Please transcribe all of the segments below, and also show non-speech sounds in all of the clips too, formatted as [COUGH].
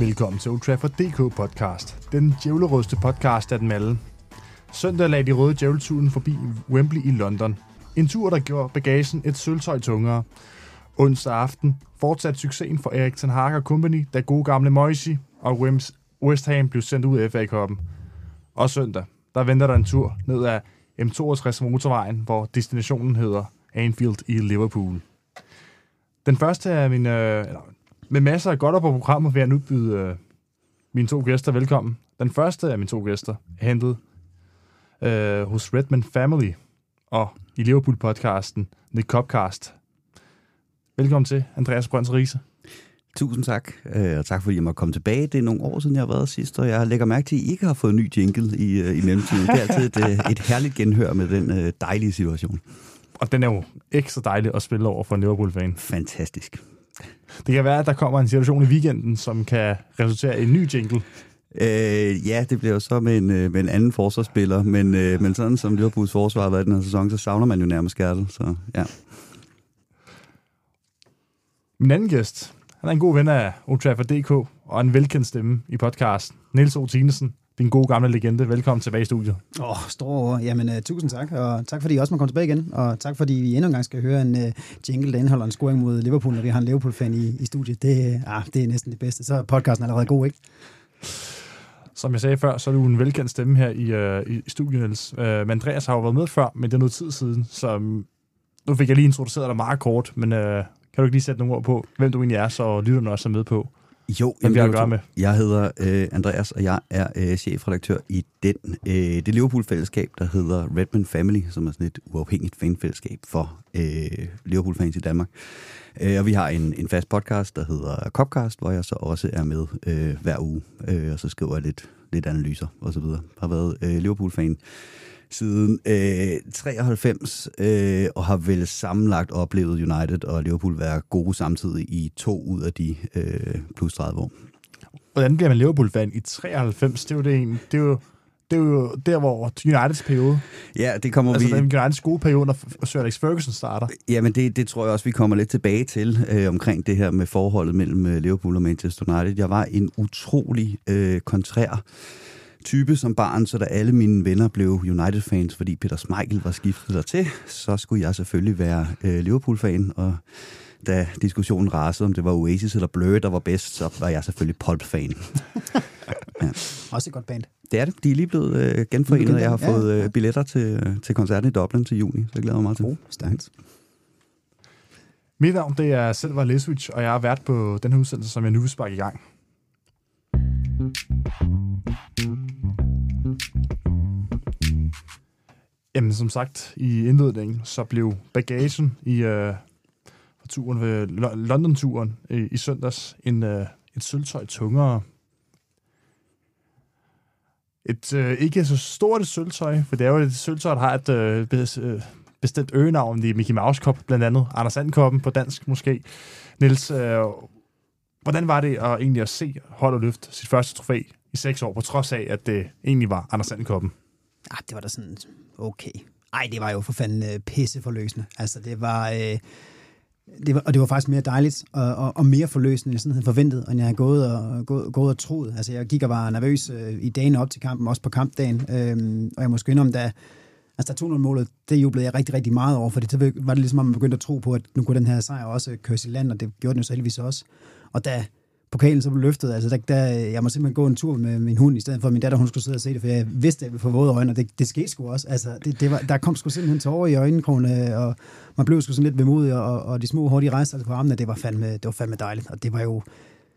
Velkommen til Old Trafford DK podcast. Den djævlerødste podcast af dem alle. Søndag lagde de røde djævleturen forbi Wembley i London. En tur, der gjorde bagagen et sølvtøj tungere. Onsdag aften fortsatte succesen for Erik Ten Hag og Company, da gode gamle Moisey og Wims West Ham blev sendt ud af FA-koppen. Og søndag, der venter der en tur ned ad M62 motorvejen, hvor destinationen hedder Anfield i Liverpool. Den første af mine, øh, eller, med masser af godt på programmet, vil jeg nu byde øh, mine to gæster velkommen. Den første af mine to gæster er hentet øh, hos Redman Family og i Liverpool-podcasten The Copcast. Velkommen til, Andreas Brøns Riese. Tusind tak, øh, og tak fordi jeg måtte komme tilbage. Det er nogle år siden, jeg har været sidst, og jeg lægger mærke til, at I ikke har fået ny jingle i, øh, i mellemtiden. Det er altid et, øh, et herligt genhør med den dejlige situation. Og den er jo ekstra dejlig at spille over for en Liverpool-fan. Fantastisk. Det kan være, at der kommer en situation i weekenden, som kan resultere i en ny jingle. Øh, ja, det bliver jo så med en, med en anden forsvarsspiller, men, øh, men sådan som Liverpools forsvar har været den her sæson, så savner man jo nærmest Gertel, så ja. Min anden gæst, han er en god ven af Old DK og en velkendt stemme i podcasten. Niels O. Tinesen, din gode gamle legende. Velkommen tilbage i studiet. Åh, oh, store. Jamen, uh, tusind tak, og tak fordi I også må komme tilbage igen, og tak fordi vi endnu en gang skal høre en uh, jingle, der indeholder en scoring mod Liverpool, når vi har en Liverpool-fan i, i studiet. Det, uh, det er næsten det bedste. Så er podcasten allerede god, ikke? Som jeg sagde før, så er du en velkendt stemme her i, uh, i studiet, Niels. Uh, men Andreas har jo været med før, men det er noget tid siden, så um, nu fik jeg lige introduceret dig meget kort, men uh, kan du ikke lige sætte nogle ord på, hvem du egentlig er, så lytterne også er med på? Jo, hvad vi har at gøre med. Jeg hedder øh, Andreas, og jeg er øh, chefredaktør i den, øh, det Liverpool-fællesskab, der hedder Redman Family, som er sådan et uafhængigt fanfællesskab for øh, Liverpool-fans i Danmark. Øh, og vi har en, en fast podcast, der hedder Copcast, hvor jeg så også er med øh, hver uge, øh, og så skriver jeg lidt, lidt analyser osv. Har været øh, Liverpool-fan siden øh, 93, øh, og har vel sammenlagt oplevet United og Liverpool være gode samtidig i to ud af de øh, plus 30 år. Hvordan bliver man Liverpool-fan i 93? Det er jo, det, en, det er jo det er jo der, hvor Uniteds periode... Ja, det kommer altså, vi... Altså, den Uniteds gode periode, når Sir Alex Ferguson starter. Jamen, det, det tror jeg også, vi kommer lidt tilbage til, øh, omkring det her med forholdet mellem øh, Liverpool og Manchester United. Jeg var en utrolig øh, kontrær type som barn, så da alle mine venner blev United-fans, fordi Peter Schmeichel var skiftet der til, så skulle jeg selvfølgelig være øh, Liverpool-fan, og da diskussionen rasede, om det var Oasis eller Blur, der var bedst, så var jeg selvfølgelig Pulp-fan. [LAUGHS] ja. Også et godt band. Det er det. De er lige blevet øh, genforenet, og jeg har fået øh, billetter til, til koncerten i Dublin til juni, så jeg glæder mig meget til. Oh, stærkt. Mit navn det er Selvar Leswich, og jeg har været på den her udsendelse, som jeg nu vil sparke i gang. Jamen, som sagt i indledningen, så blev bagagen i uh, turen øh, ved London-turen i, i søndags en, øh, et sølvtøj tungere. Et øh, ikke så stort et sølvtøj, for det er jo et sølvtøj, der har et øh, øh bestemt øgenavn i Mickey Mouse-kop, blandt andet Anders Sandkoppen på dansk måske. Niels, øh, hvordan var det at egentlig at se hold løft sit første trofæ i seks år, på trods af, at det egentlig var Anders Sandkoppen? Ja, det var da sådan okay. Ej, det var jo for fanden øh, pisseforløsende. Altså, det var... Øh, det var, og det var faktisk mere dejligt og, og, og mere forløsende, end jeg sådan havde forventet, og jeg havde gået og, gået, gået og troet. Altså, jeg gik og var nervøs øh, i dagen op til kampen, også på kampdagen, øh, og jeg må skynde om, da, altså, da 2-0-målet, det jublede jeg rigtig, rigtig meget over, for det var det ligesom, at man begyndte at tro på, at nu kunne den her sejr også køre i land, og det gjorde den jo så heldigvis også. Og da pokalen så blev løftet. Altså, der, der, jeg må simpelthen gå en tur med min hund, i stedet for at min datter hun skulle sidde og se det, for jeg vidste, at jeg ville få våde øjne, og det, det skete sgu også. Altså, det, det var, der kom sgu simpelthen tårer i øjenkrogene, og man blev sgu sådan lidt vemodig, og, og de små hurtige rejser altså på armene, det var, fandme, det var fandme dejligt. Og det var jo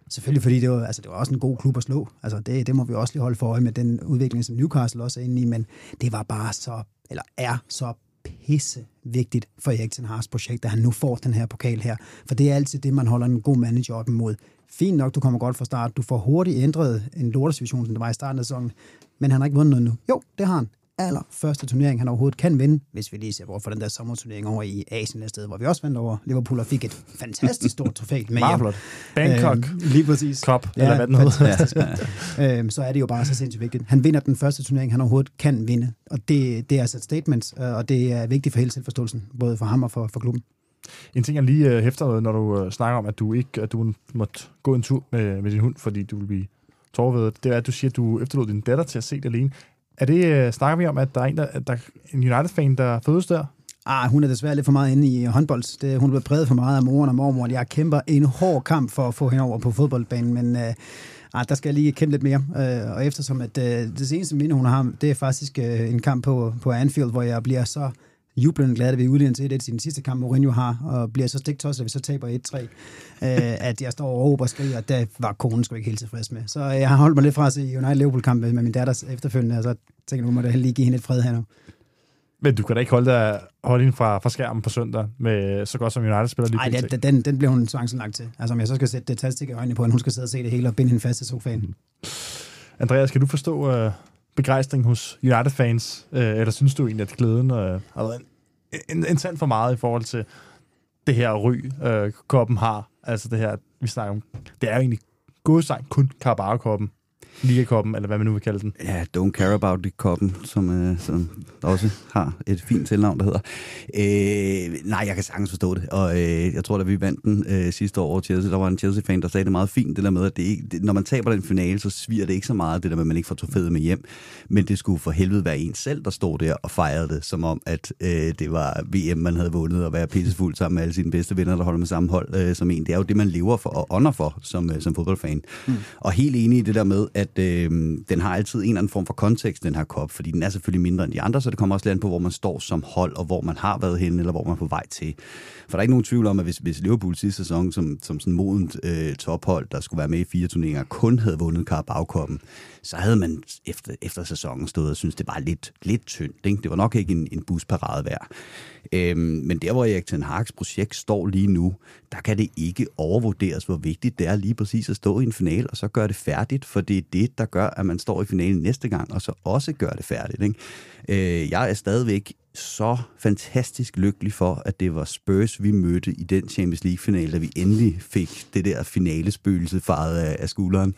selvfølgelig, fordi det var, altså, det var også en god klub at slå. Altså, det, det må vi også lige holde for øje med den udvikling, som Newcastle også er inde i, men det var bare så, eller er så pisse vigtigt for Erik Ten Hars projekt, at han nu får den her pokal her. For det er altid det, man holder en god manager op imod fint nok, du kommer godt fra start. Du får hurtigt ændret en lortesituation, som det var i starten af sæsonen, men han har ikke vundet noget nu. Jo, det har han. Aller første turnering, han overhovedet kan vinde, hvis vi lige ser bort for den der sommerturnering over i Asien et sted, hvor vi også vandt over Liverpool og fik et fantastisk stort trofæ med Meget flot. Bangkok øhm, lige præcis. Cup, ja, eller hvad den hedder. [LAUGHS] øhm, så er det jo bare så sindssygt vigtigt. Han vinder den første turnering, han overhovedet kan vinde, og det, det er altså et statement, øh, og det er vigtigt for hele selvforståelsen, både for ham og for, for klubben. En ting, jeg lige øh, hæfter noget, når du øh, snakker om, at du ikke at du måtte gå en tur med, med din hund, fordi du vil blive tårvedet, det er, at du siger, at du efterlod din datter til at se det alene. Er det, øh, snakker vi om, at der er en, der, der, en United-fan, der fødes der? Ah, hun er desværre lidt for meget inde i øh, håndbold. Det, hun er blevet præget for meget af moren og mormor. Jeg kæmper en hård kamp for at få hende over på fodboldbanen, men øh, ah, der skal jeg lige kæmpe lidt mere. Øh, og eftersom at øh, det seneste minde, hun har, det er faktisk øh, en kamp på, på Anfield, hvor jeg bliver så jublende glad, at vi udligner til det sin sidste kamp, Mourinho har, og bliver så stigtosset, at vi så taber 1-3, øh, at jeg står og råber og skriger, at det var konen sgu ikke helt tilfreds med. Så jeg har holdt mig lidt fra at se United-Liverpool-kampe med min datter efterfølgende, og så tænker jeg, nu må det lige give hende et fred her nu. Men du kan da ikke holde, dig, holde hende fra, fra skærmen på søndag, med så godt som United spiller lige Nej, den, den, den bliver hun tvangsligt lagt til. Altså om jeg så skal sætte det tastik i øjnene på, at hun skal sidde og se det hele og binde hende fast i sofaen. Mm. Andreas, kan du forstå uh, begejstring hos United-fans, Øh, eller synes du egentlig, at glæden øh, har været en, en, en sand for meget i forhold til det her ry, øh, koppen har? Altså det her, vi snakker om, det er jo egentlig godsejt kun Carabao-koppen Ligakoppen, eller hvad man nu vil kalde den. Ja, Don't Care About It-koppen, som, øh, som også har et fint tilnavn, der hedder. Øh, nej, jeg kan sagtens forstå det, og øh, jeg tror, da vi vandt den øh, sidste år over Chelsea, der var en Chelsea-fan, der sagde det meget fint, det der med, at det ikke, det, når man taber den finale, så sviger det ikke så meget, det der med, at man ikke får trofæet med hjem, men det skulle for helvede være en selv, der stod der og fejrede det, som om, at øh, det var VM, man havde vundet, og være pissefuld sammen med alle sine bedste venner, der holder med samme hold øh, som en. Det er jo det, man lever for og ånder for som, øh, som fodboldfan. Mm. Og helt enig i det der med, at øh, den har altid en eller anden form for kontekst, den her kop, fordi den er selvfølgelig mindre end de andre, så det kommer også lidt på, hvor man står som hold, og hvor man har været henne, eller hvor man er på vej til. For der er ikke nogen tvivl om, at hvis, hvis Liverpool sidste sæson, som, som sådan modent øh, tophold, der skulle være med i fire turneringer, kun havde vundet Carabao-koppen, så havde man efter, efter sæsonen stået og synes det var lidt, lidt tyndt. Ikke? Det var nok ikke en, en busparade værd. Øhm, men der, hvor Erik Ten Hag's projekt står lige nu, der kan det ikke overvurderes, hvor vigtigt det er lige præcis at stå i en final, og så gøre det færdigt, for det er det, der gør, at man står i finalen næste gang, og så også gør det færdigt. Ikke? Øh, jeg er stadigvæk så fantastisk lykkelig for, at det var Spurs, vi mødte i den Champions League-finale, da vi endelig fik det der finalespøgelse faret af, af skulderen.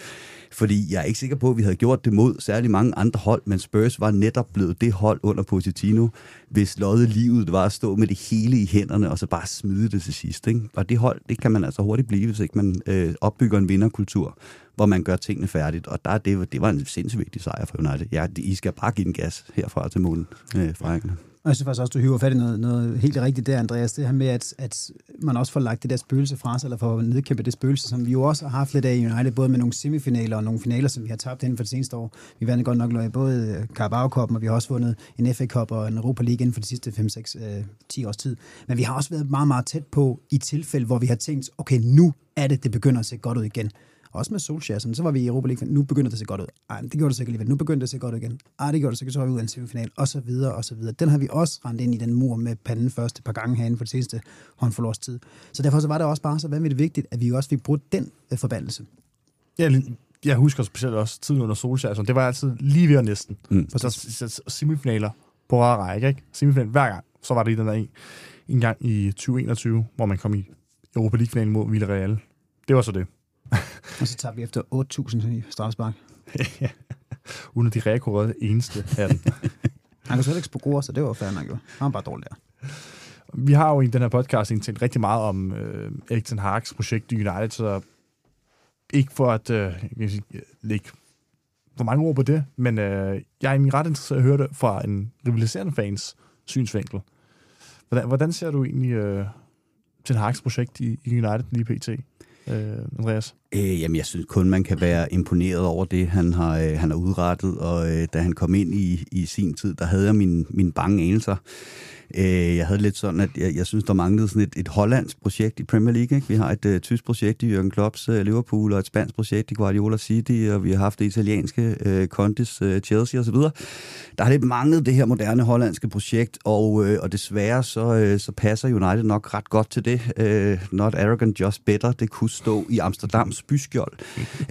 Fordi jeg er ikke sikker på, at vi havde gjort det mod særlig mange andre hold, men Spurs var netop blevet det hold under Pochettino, hvis loddet livet var at stå med det hele i hænderne, og så bare smide det til sidst. Ikke? Og det hold, det kan man altså hurtigt blive, hvis ikke man øh, opbygger en vinderkultur, hvor man gør tingene færdigt. Og der, det, det var en sindssygt vigtig sejr for United. Ja, I skal bare give den gas herfra til målen, øh, England. Og jeg synes faktisk også, du hiver fat i noget, noget helt rigtigt der, Andreas. Det her med, at, at man også får lagt det der spøgelse fra sig, eller får nedkæmpet det spøgelse, som vi jo også har haft lidt af i United, både med nogle semifinaler og nogle finaler, som vi har tabt inden for det seneste år. Vi vandt godt nok både carabao og vi har også vundet en FA Cup og en Europa League inden for de sidste 5, 6, 10 års tid. Men vi har også været meget, meget tæt på i tilfælde, hvor vi har tænkt, okay, nu er det, det begynder at se godt ud igen. Også med Solskjaer, så var vi i Europa League, nu begynder det at se godt ud. Ej, det gjorde det sikkert alligevel. Nu begynder det at se godt ud igen. Ej, det gjorde det sikkert, så var vi ud af en semifinal, og så videre, og så videre. Den har vi også rendt ind i den mur med panden første par gange herinde for det seneste håndfuld års tid. Så derfor så var det også bare så vanvittigt vigtigt, at vi også fik brudt den øh, forbandelse. Ja, jeg husker specielt også tiden under Solskjaer, så det var altid lige ved næsten. Mm. For så, semifinaler på rare række, ikke? Semifinaler hver gang. Så var det i den der en, en gang i 2021, hvor man kom i Europa League-finalen mod Villarreal. Det var så det. Og så tager vi efter 8.000 i Strasbourg. [LAUGHS] ja. Uden at de reagerede eneste af den. [LAUGHS] Han kan slet ikke spore, så det var færdigt nok jo. Han var bare dårlig der. Vi har jo i den her podcast talt rigtig meget om øh, Erik Ten Hag's projekt i United, så ikke for at øh, jeg sige, lægge for mange ord på det, men øh, jeg er ret interesseret at høre det fra en rivaliserende fans synsvinkel. Hvordan, hvordan ser du egentlig øh, Ten Hag's projekt i, i United lige pt.? øh, Andreas? Øh, jamen, jeg synes kun, man kan være imponeret over det, han har, øh, han har udrettet. Og øh, da han kom ind i, i sin tid, der havde jeg min, min bange anelser. Øh, jeg havde lidt sådan, at jeg, jeg synes, der manglede sådan et, et hollandsk projekt i Premier League. Ikke? Vi har et øh, tysk projekt i Jürgen Klopps øh, Liverpool, og et spansk projekt i Guardiola City, og vi har haft det italienske øh, Contes øh, Chelsea osv. Der har lidt manglet det her moderne hollandske projekt, og, øh, og desværre så, øh, så passer United nok ret godt til det. Øh, not arrogant, just better. Det kunne stå i Amsterdams byskjold.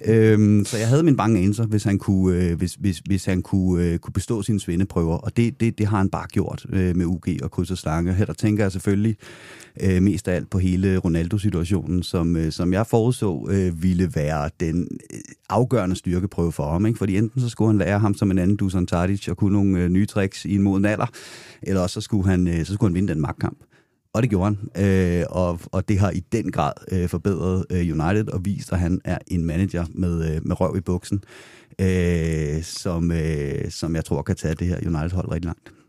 øhm, så jeg havde min bange anelser, hvis han kunne, øh, hvis, hvis, hvis han kunne, øh, kunne bestå sine svendeprøver, og det, det, det har han bare gjort øh, med UG og kryds og slange. Her der tænker jeg selvfølgelig øh, mest af alt på hele Ronaldo-situationen, som, øh, som jeg forudså øh, ville være den øh, afgørende styrkeprøve for ham. Ikke? Fordi enten så skulle han lære ham som en anden Dusan Tadic og kunne nogle øh, nye tricks i en moden alder, eller også så skulle han, øh, så skulle han vinde den magtkamp. Og det gjorde han, øh, og, og det har i den grad øh, forbedret øh, United og vist, at han er en manager med, øh, med røv i buksen, øh, som, øh, som jeg tror kan tage det her United-hold rigtig langt.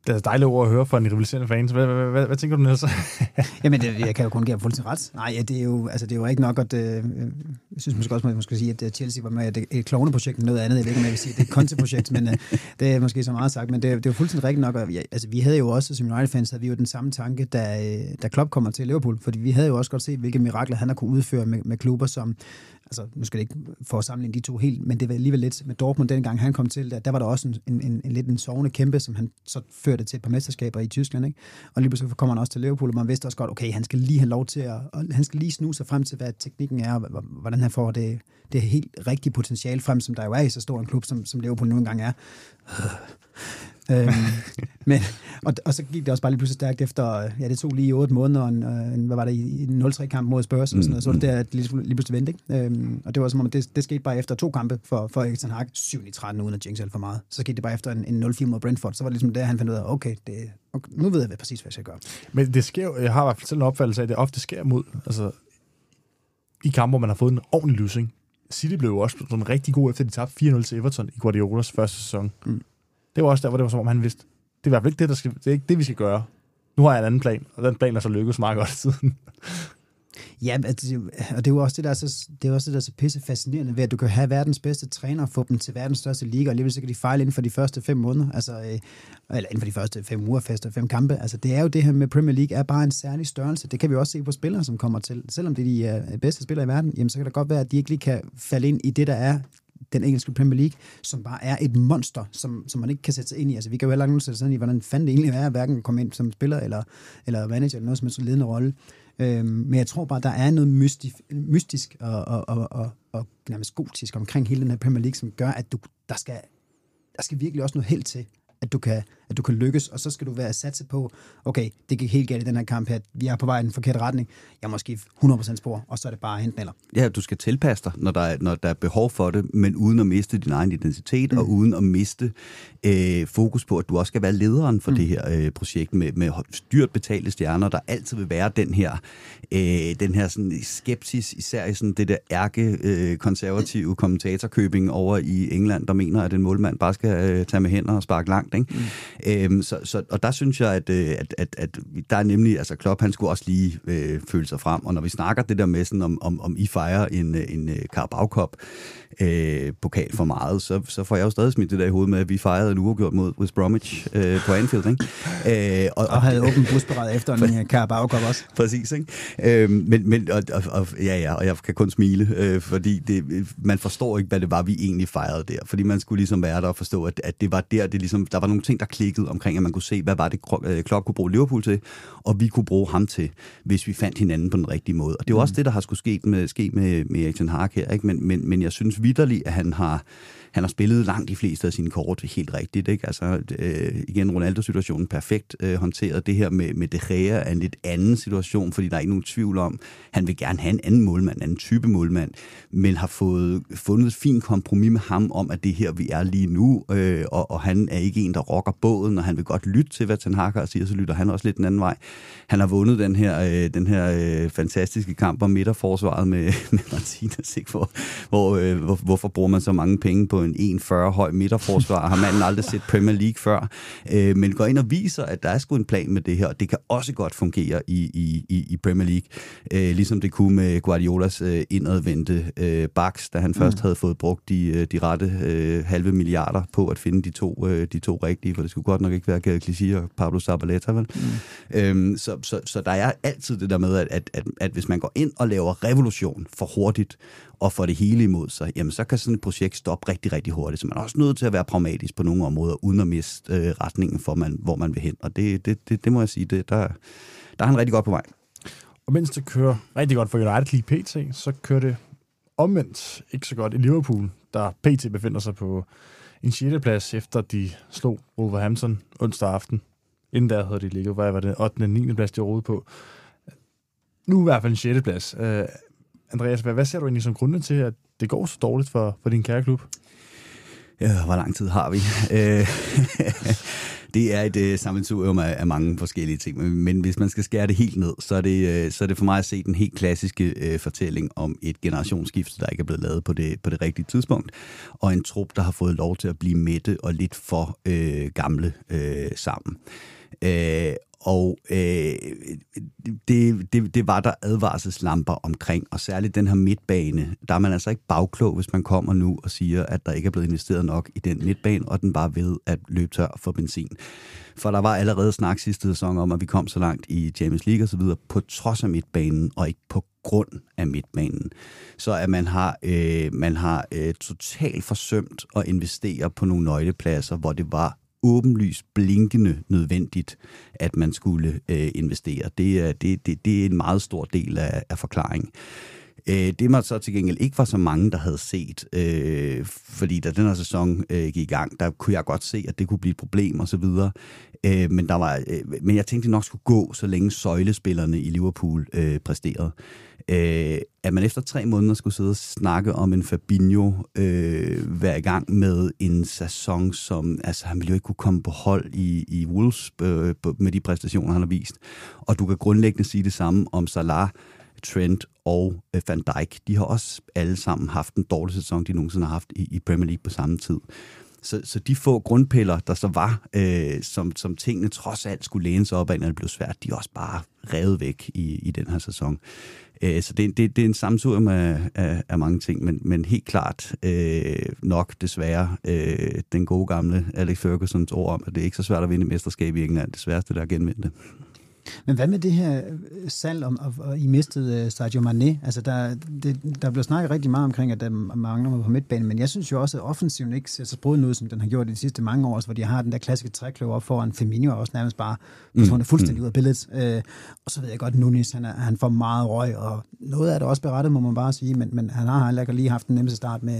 Det er altså dejligt ord at høre fra en rivaliserende fans. Hvad, hvad, hvad, hvad tænker du, Niels? [LAUGHS] Jamen, det, jeg kan jo kun give fuldstændig ret. Nej, ja, det er jo, altså, det er jo ikke nok, at... Øh, jeg synes måske også, at man skal sige, at øh, Chelsea var med et, et klovneprojekt med noget andet. Jeg ved ikke, om jeg vil sige, at det er et konteprojekt, men øh, det er måske så meget sagt. Men det, det er jo fuldstændig rigtigt nok. At, ja, altså, vi havde jo også, som United-fans, havde vi jo den samme tanke, da, øh, da Klopp kommer til Liverpool. Fordi vi havde jo også godt set, hvilke mirakler han har kunne udføre med, med klubber, som altså nu skal det ikke få at sammenligne de to helt, men det var alligevel lidt med Dortmund dengang han kom til, der, der var der også en, en, en, en lidt en sovende kæmpe, som han så førte til et par mesterskaber i Tyskland, ikke? Og lige pludselig kommer han også til Liverpool, og man vidste også godt, okay, han skal lige have lov til at, og han skal lige snuse sig frem til, hvad teknikken er, og hvordan han får det, det helt rigtige potentiale frem, som der jo er i så stor en klub, som, som Liverpool nu engang er øhm, men, og, og så gik det også bare lige pludselig stærkt efter, ja, det tog lige otte måneder, en, en, hvad var det, en 0-3-kamp mod Spurs, og sådan noget, så var det der, at lige, lige pludselig vendte, ikke? Øhm, og det var som om, det, det skete bare efter to kampe for, for Erik Ten Hag, 7 i 13 uden at jinx alt for meget. Så skete det bare efter en, en 0-4 mod Brentford, så var det ligesom der, han fandt ud af, okay, det, okay nu ved jeg hvad, præcis, hvad jeg skal gøre. Men det sker jeg har i hvert fald selv en opfattelse af, at det ofte sker mod, altså i kampe, hvor man har fået en ordentlig lysing. City blev jo også sådan rigtig god efter, de tabte 4-0 til Everton i Guardiolas første sæson. Mm. Det var også der, hvor det var som om, han vidste, det er i hvert fald ikke det, der skal, det er ikke det, vi skal gøre. Nu har jeg en anden plan, og den plan er så lykkedes meget godt siden. [LAUGHS] Ja, altså, og det er jo også det, der er så, det er også det, der er så pisse fascinerende ved, at du kan have verdens bedste træner og få dem til verdens største liga, og alligevel så kan de fejle inden for de første fem måneder, altså, øh, eller inden for de første fem uger, fast og fem kampe. Altså, det er jo det her med Premier League, er bare en særlig størrelse. Det kan vi også se på spillere, som kommer til. Selvom det er de øh, bedste spillere i verden, jamen, så kan det godt være, at de ikke lige kan falde ind i det, der er den engelske Premier League, som bare er et monster, som, som man ikke kan sætte sig ind i. Altså, vi kan jo heller ikke sætte sig ind i, hvordan fanden det egentlig er, hverken komme ind som spiller eller, eller manager, eller noget som en ledende rolle. Øhm, men jeg tror bare, der er noget mystisk, mystisk og, og, og, og, og nærmest gotisk omkring hele den her Premier League, som gør, at du, der, skal, der skal virkelig også noget held til, at du kan, at du kan lykkes, og så skal du være satset på, okay, det gik helt galt i den her kamp her, vi er på vej i den forkerte retning, jeg må måske 100% spor, og så er det bare enten eller. Ja, du skal tilpasse dig, når der, er, når der er behov for det, men uden at miste din egen identitet, mm. og uden at miste øh, fokus på, at du også skal være lederen for mm. det her øh, projekt med, med styrt betalte stjerner, der altid vil være den her, øh, den her sådan skepsis, især i sådan det der ærke øh, konservative kommentatorkøbing over i England, der mener, at en målmand bare skal øh, tage med hænder og sparke langt. Ikke? Mm. Øhm, så, så, og der synes jeg, at, øh, at, at, at der er nemlig, altså Klopp, han skulle også lige øh, føle sig frem, og når vi snakker det der med sådan, om, om, om I fejrer en, en øh, Carabao Cup, øh, pokal for meget, så, så får jeg jo stadig smidt det der i hovedet med, at vi fejrede en uafgjort mod West Bromwich øh, på Anfield. Ikke? Øh, [LAUGHS] og, og, havde åbent busberedet efter en [LAUGHS] Carabao Cup også. Præcis. Ikke? Øh, men, men, og, og, og, ja, ja, og jeg kan kun smile, øh, fordi det, man forstår ikke, hvad det var, vi egentlig fejrede der. Fordi man skulle ligesom være der og forstå, at, at det var der, det ligesom, der var nogle ting, der klikkede omkring, at man kunne se, hvad var det, øh, Klopp kunne bruge Liverpool til, og vi kunne bruge ham til, hvis vi fandt hinanden på den rigtige måde. Og det er jo også mm. det, der har skulle ske med, ske med, med Erik Ten Hag her. Ikke? Men, men, men jeg synes vidderligt, at han har han har spillet langt de fleste af sine kort helt rigtigt. Ikke? Altså, øh, igen, Ronaldo-situationen perfekt øh, håndteret. Det her med, med De Gea er en lidt anden situation, fordi der er ikke nogen tvivl om, han vil gerne have en anden målmand, en anden type målmand, men har fået fundet et fint kompromis med ham om, at det her, vi er lige nu, øh, og, og han er ikke en, der rokker båden, og han vil godt lytte til, hvad Ten Hag siger, så lytter han også lidt den anden vej. Han har vundet den her, øh, den her øh, fantastiske kamp om midterforsvaret med, [LAUGHS] med Martinez, ikke? Hvor, hvor, øh, hvor, hvorfor bruger man så mange penge på en 1,40 høj midterforsvar. Har manden aldrig set Premier League før. Øh, men går ind og viser, at der er sgu en plan med det her, og det kan også godt fungere i, i, i Premier League. Øh, ligesom det kunne med Guardiolas øh, indadvendte øh, baks, da han mm. først havde fået brugt de, øh, de rette øh, halve milliarder på at finde de to, øh, de to rigtige, for det skulle godt nok ikke være Gary Clichy og Pablo Zabaleta, vel? Mm. Øhm, så, så, så der er altid det der med, at, at, at, at hvis man går ind og laver revolution for hurtigt, og får det hele imod sig, jamen så kan sådan et projekt stoppe rigtig, rigtig hurtigt. Så man er også nødt til at være pragmatisk på nogle områder, uden at miste øh, retningen for, man, hvor man vil hen. Og det, det, det, det må jeg sige, det, der, der er han rigtig godt på vej. Og mens det kører rigtig godt for United lige pt., så kører det omvendt ikke så godt i Liverpool, der pt. befinder sig på en 6. plads, efter de slog Wolverhampton onsdag aften. Inden der havde de ligget, hvad var det, 8. og 9. plads, de rådede på. Nu i hvert fald en 6. plads. Andreas, hvad, hvad ser du egentlig som grunde til, at det går så dårligt for, for din kære klub? Ja, hvor lang tid har vi? [LAUGHS] Øh, det er et øh, uh, sammensurium af, af mange forskellige ting, men, men hvis man skal skære det helt ned, så er det, uh, så er det for mig at se den helt klassiske uh, fortælling om et generationsskifte, der ikke er blevet lavet på det, på det rigtige tidspunkt, og en trup, der har fået lov til at blive mætte og lidt for uh, gamle uh, sammen. Øh, og øh, det, det, det var der advarselslamper omkring, og særligt den her midtbane, der er man altså ikke bagklog, hvis man kommer nu og siger, at der ikke er blevet investeret nok i den midtbane, og den var ved at løbe tør for benzin. For der var allerede snak sidste sæson om, at vi kom så langt i Champions League osv., på trods af midtbanen, og ikke på grund af midtbanen. Så at man har, øh, man har øh, totalt forsømt at investere på nogle nøglepladser, hvor det var åbenlyst blinkende nødvendigt, at man skulle øh, investere. Det er, det, det, det er en meget stor del af, af forklaringen. Øh, det var så til gengæld ikke var så mange, der havde set, øh, fordi da den her sæson øh, gik i gang, der kunne jeg godt se, at det kunne blive et problem og så videre. Øh, men, der var, øh, men jeg tænkte, det nok skulle gå, så længe søjlespillerne i Liverpool øh, præsterede. Øh, at man efter tre måneder skulle sidde og snakke om en Fabinho øh, være i gang med en sæson, som altså, han ville jo ikke kunne komme på hold i, i Wolves øh, med de præstationer, han har vist. Og du kan grundlæggende sige det samme om Salah, Trent og øh, Van Dijk. De har også alle sammen haft en dårlig sæson, de nogensinde har haft i, i Premier League på samme tid. Så, så de få grundpiller, der så var, øh, som, som tingene trods alt skulle læne sig op af, når det blev svært, de er også bare revet væk i, i den her sæson. Øh, så det, det, det er en samsurium af, af, af mange ting, men, men helt klart øh, nok desværre øh, den gode gamle Alex Fergusons ord om, at det er ikke så svært at vinde mesterskab i England. Det sværeste der er at genvinde det. Men hvad med det her øh, salg, om, og, og I mistede uh, Sadio Mane? Altså, der, det, der blev snakket rigtig meget omkring, at der mangler mig på midtbanen, men jeg synes jo også, at offensiven ikke ser så sprudende ud, som den har gjort i de sidste mange år, hvor de har den der klassiske trækløver op foran Firmino, også nærmest bare mm. er fuldstændig mm. ud af billedet. Uh, og så ved jeg godt, at Nunes, han, er, han får meget røg, og noget af det også berettet, må man bare sige, men, men han har heller lige haft den nemmeste start med,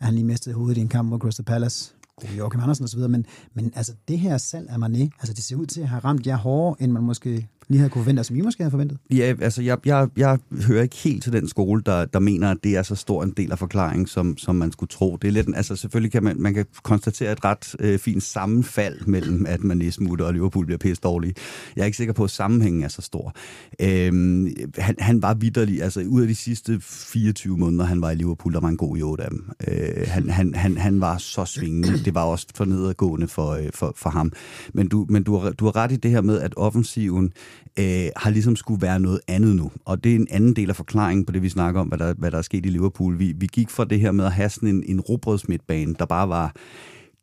at han lige mistede hovedet i en kamp mod Crystal Palace god Joachim Andersen osv., men, men altså det her salg af Mané, altså det ser ud til at have ramt jer hårdere, end man måske lige havde kunne forvente, altså, som I måske havde forventet? Ja, altså jeg, jeg, jeg hører ikke helt til den skole, der, der mener, at det er så stor en del af forklaringen, som, som man skulle tro. Det er lidt, altså selvfølgelig kan man, man kan konstatere et ret øh, fint sammenfald mellem, at man smutter og Liverpool bliver pisse dårlige. Jeg er ikke sikker på, at sammenhængen er så stor. Øhm, han, han var vidderlig, altså ud af de sidste 24 måneder, han var i Liverpool, der var en god i af dem. Øh, han, han, han, han var så svingende. Det var også for nedadgående for, øh, for, for ham. Men, du, men du, har, du har ret i det her med, at offensiven øh, har ligesom skulle være noget andet nu. Og det er en anden del af forklaringen på det, vi snakker om, hvad der, hvad der er sket i Liverpool. Vi, vi gik fra det her med at have sådan en, en robrødsmidtbane, der bare var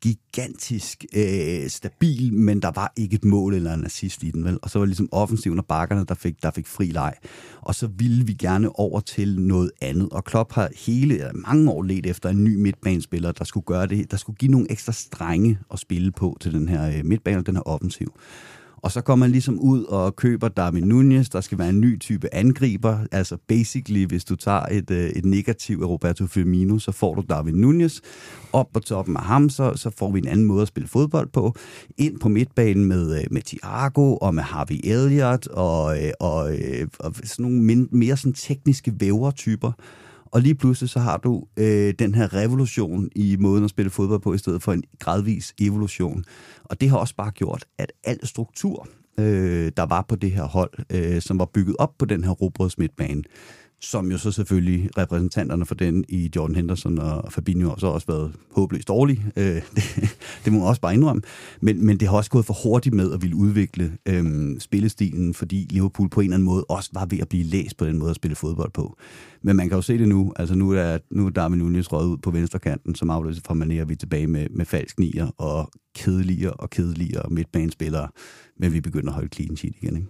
gigantisk øh, stabil, men der var ikke et mål eller en assist i den, vel? Og så var det ligesom offensiven og bakkerne, der fik, der fik fri leg. Og så ville vi gerne over til noget andet. Og Klopp har hele, mange år let efter en ny midtbanespiller, der skulle gøre det, der skulle give nogle ekstra strenge at spille på til den her øh, midtbane, den her offensiv. Og så går man ligesom ud og køber Darwin Nunez. Der skal være en ny type angriber. Altså basically, hvis du tager et, øh, et negativ af Roberto Firmino, så får du Darwin Nunez. Op på toppen af ham, så, så får vi en anden måde at spille fodbold på. Ind på midtbanen med, øh, med Thiago og med Harvey Elliott og, øh, og, og, og sådan nogle mere sådan tekniske vævertyper. Og lige pludselig så har du øh, den her revolution i måden at spille fodbold på, i stedet for en gradvis evolution. Og det har også bare gjort, at al struktur, øh, der var på det her hold, øh, som var bygget op på den her robrødsmidtbane, som jo så selvfølgelig repræsentanterne for den i Jordan Henderson og Fabinho så også været håbløst dårlige. Øh, [LAUGHS] det, det må man også bare indrømme. Men, men det har også gået for hurtigt med at ville udvikle øh, spillestilen, fordi Liverpool på en eller anden måde også var ved at blive læst på den måde at spille fodbold på. Men man kan jo se det nu. Altså nu er, nu er Darwin Nunez røget ud på venstrekanten, som afløser fra Mané, vi er tilbage med, med falsk nier og kedeligere og kedeligere midtbanespillere. Men vi begynder at holde clean sheet igen. Ikke?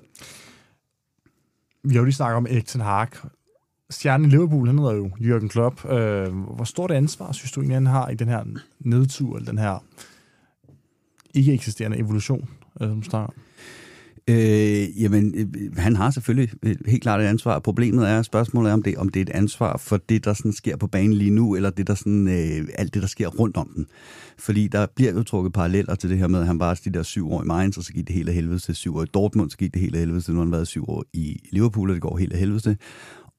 Vi har jo lige snakket om Erik Ten Hag, stjernen i Liverpool, han hedder jo Jürgen Klopp. Øh, hvor stort ansvar synes du egentlig, han har i den her nedtur, eller den her ikke eksisterende evolution, øh, som snakker? Øh, jamen, øh, han har selvfølgelig øh, helt klart et ansvar. Problemet er, spørgsmålet er, om det, om det er et ansvar for det, der sådan sker på banen lige nu, eller det, der sådan, øh, alt det, der sker rundt om den. Fordi der bliver jo trukket paralleller til det her med, at han var de der syv år i Mainz, og så gik det hele af helvede til syv år i Dortmund, så gik det hele af helvede til, nu har han været syv år i Liverpool, og det går helt af helvede til.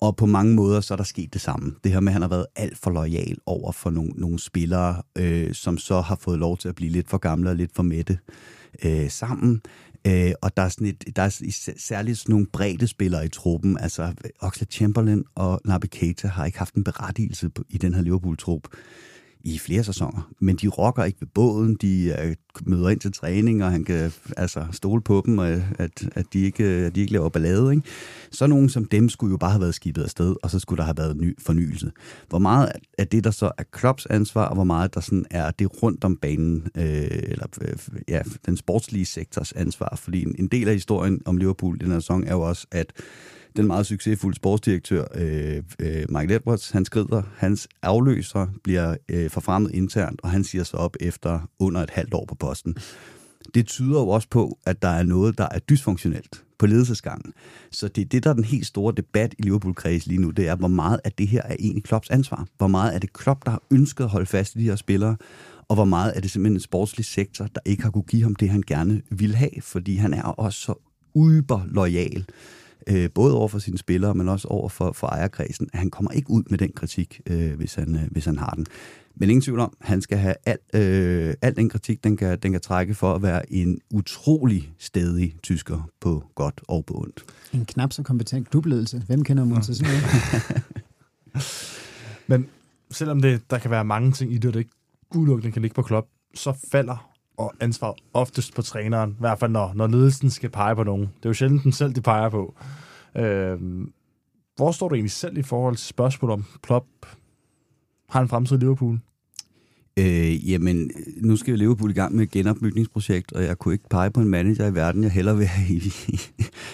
Og på mange måder, så er der sket det samme. Det her med, at han har været alt for lojal over for nogle, nogle spillere, øh, som så har fået lov til at blive lidt for gamle og lidt for mætte øh, sammen. Øh, og der er, sådan et, der er særligt sådan nogle brede spillere i truppen. Altså, Oxlade Chamberlain og Naby Keita har ikke haft en berettigelse i den her Liverpool-trup i flere sæsoner. Men de rokker ikke ved båden, de øh, møder ind til træning, og han kan altså, stole på dem, og øh, at, at, de ikke, øh, at de ikke laver ballade. Ikke? Så nogen som dem skulle jo bare have været skibet afsted, og så skulle der have været ny fornyelse. Hvor meget af det, der så er Klopps ansvar, og hvor meget der sådan er det rundt om banen, øh, eller øh, ja, den sportslige sektors ansvar. Fordi en, en del af historien om Liverpool i den her sæson er jo også, at den meget succesfulde sportsdirektør øh, øh, Michael Edwards, han skrider, hans afløser bliver øh, forfremmet internt, og han siger så op efter under et halvt år på posten. Det tyder jo også på, at der er noget, der er dysfunktionelt på ledelsesgangen. Så det er det, der er den helt store debat i Liverpool-kreds lige nu, det er, hvor meget af det her er egentlig Klopps ansvar? Hvor meget er det Klopp, der har ønsket at holde fast i de her spillere? Og hvor meget er det simpelthen en sportslig sektor, der ikke har kunne give ham det, han gerne ville have? Fordi han er også så uber lojal øh, både over for sine spillere, men også over for, for ejerkredsen, at han kommer ikke ud med den kritik, øh, hvis, han, øh, hvis han har den. Men ingen tvivl om, han skal have alt, øh, alt den kritik, den kan, den kan trække for at være en utrolig stedig tysker på godt og på ondt. En knap så kompetent klubledelse. Hvem kender noget? [LAUGHS] Men selvom det, der kan være mange ting i det, og det ikke udelukkende kan ligge på klub, så falder og ansvar oftest på træneren, i hvert fald når, når ledelsen skal pege på nogen. Det er jo sjældent den selv, de peger på. Øh, hvor står du egentlig selv i forhold til spørgsmålet om Klopp har en fremtid i Liverpool? Øh, jamen, nu skal Liverpool i gang med et genopbygningsprojekt, og jeg kunne ikke pege på en manager i verden, jeg hellere vil have i, i,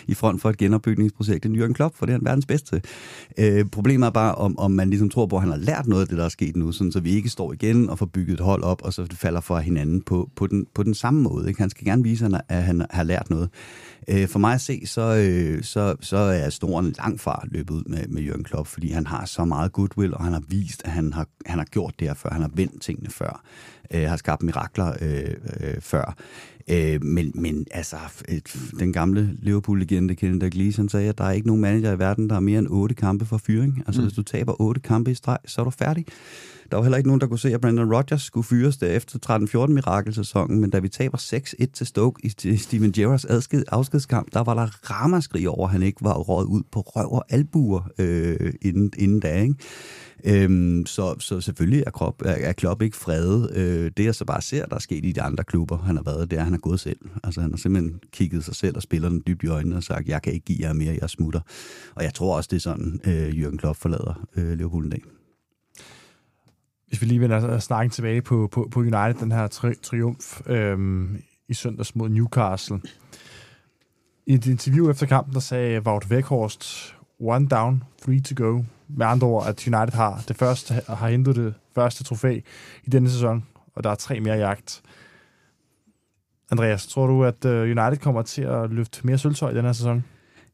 i front for et genopbygningsprojekt end Jürgen Klopp, for det er han verdens bedste. Øh, problemet er bare, om, om man ligesom tror på, at han har lært noget af det, der er sket nu, sådan, så vi ikke står igen og får bygget et hold op, og så falder for hinanden på, på, den, på den samme måde. Ikke? Han skal gerne vise, at han har lært noget. Øh, for mig at se, så, øh, så, så er Storen langt fra løbet ud med, med Jørgen Klopp, fordi han har så meget goodwill, og han har vist, at han har, han har gjort det her før. Han har vendt tingene før. Øh, har skabt mirakler øh, øh, før. Øh, men, men altså, et, den gamle Liverpool-legende Kenneth Dalglish, han sagde, at der er ikke nogen manager i verden, der har mere end otte kampe for fyring. Altså, mm. hvis du taber otte kampe i streg, så er du færdig. Der var heller ikke nogen, der kunne se, at Brandon Rodgers skulle fyres der efter 13-14 mirakelsæsonen, men da vi taber 6-1 til Stoke i Steven Gerrards afskedskamp, der var der ramaskrig over, at han ikke var røget ud på røv og albuer øh, inden, inden da. Ikke? Øhm, så, så selvfølgelig er, krop, er, er Klopp ikke fredet. Øh, det jeg så bare ser, der er sket i de andre klubber, han har været, det er, at han har gået selv. Altså han har simpelthen kigget sig selv og spillerne dybt i øjnene og sagt, jeg kan ikke give jer mere, jeg smutter. Og jeg tror også, det er sådan, øh, Jürgen Klopp forlader øh, Liverpool en dag hvis vi lige vender snakken tilbage på, på, på United, den her tri- triumf øhm, i søndags mod Newcastle. I et interview efter kampen, der sagde Wout Weghorst, one down, three to go. Med andre ord, at United har det første, har hentet det første trofæ i denne sæson, og der er tre mere jagt. Andreas, tror du, at øh, United kommer til at løfte mere sølvtøj i denne sæson?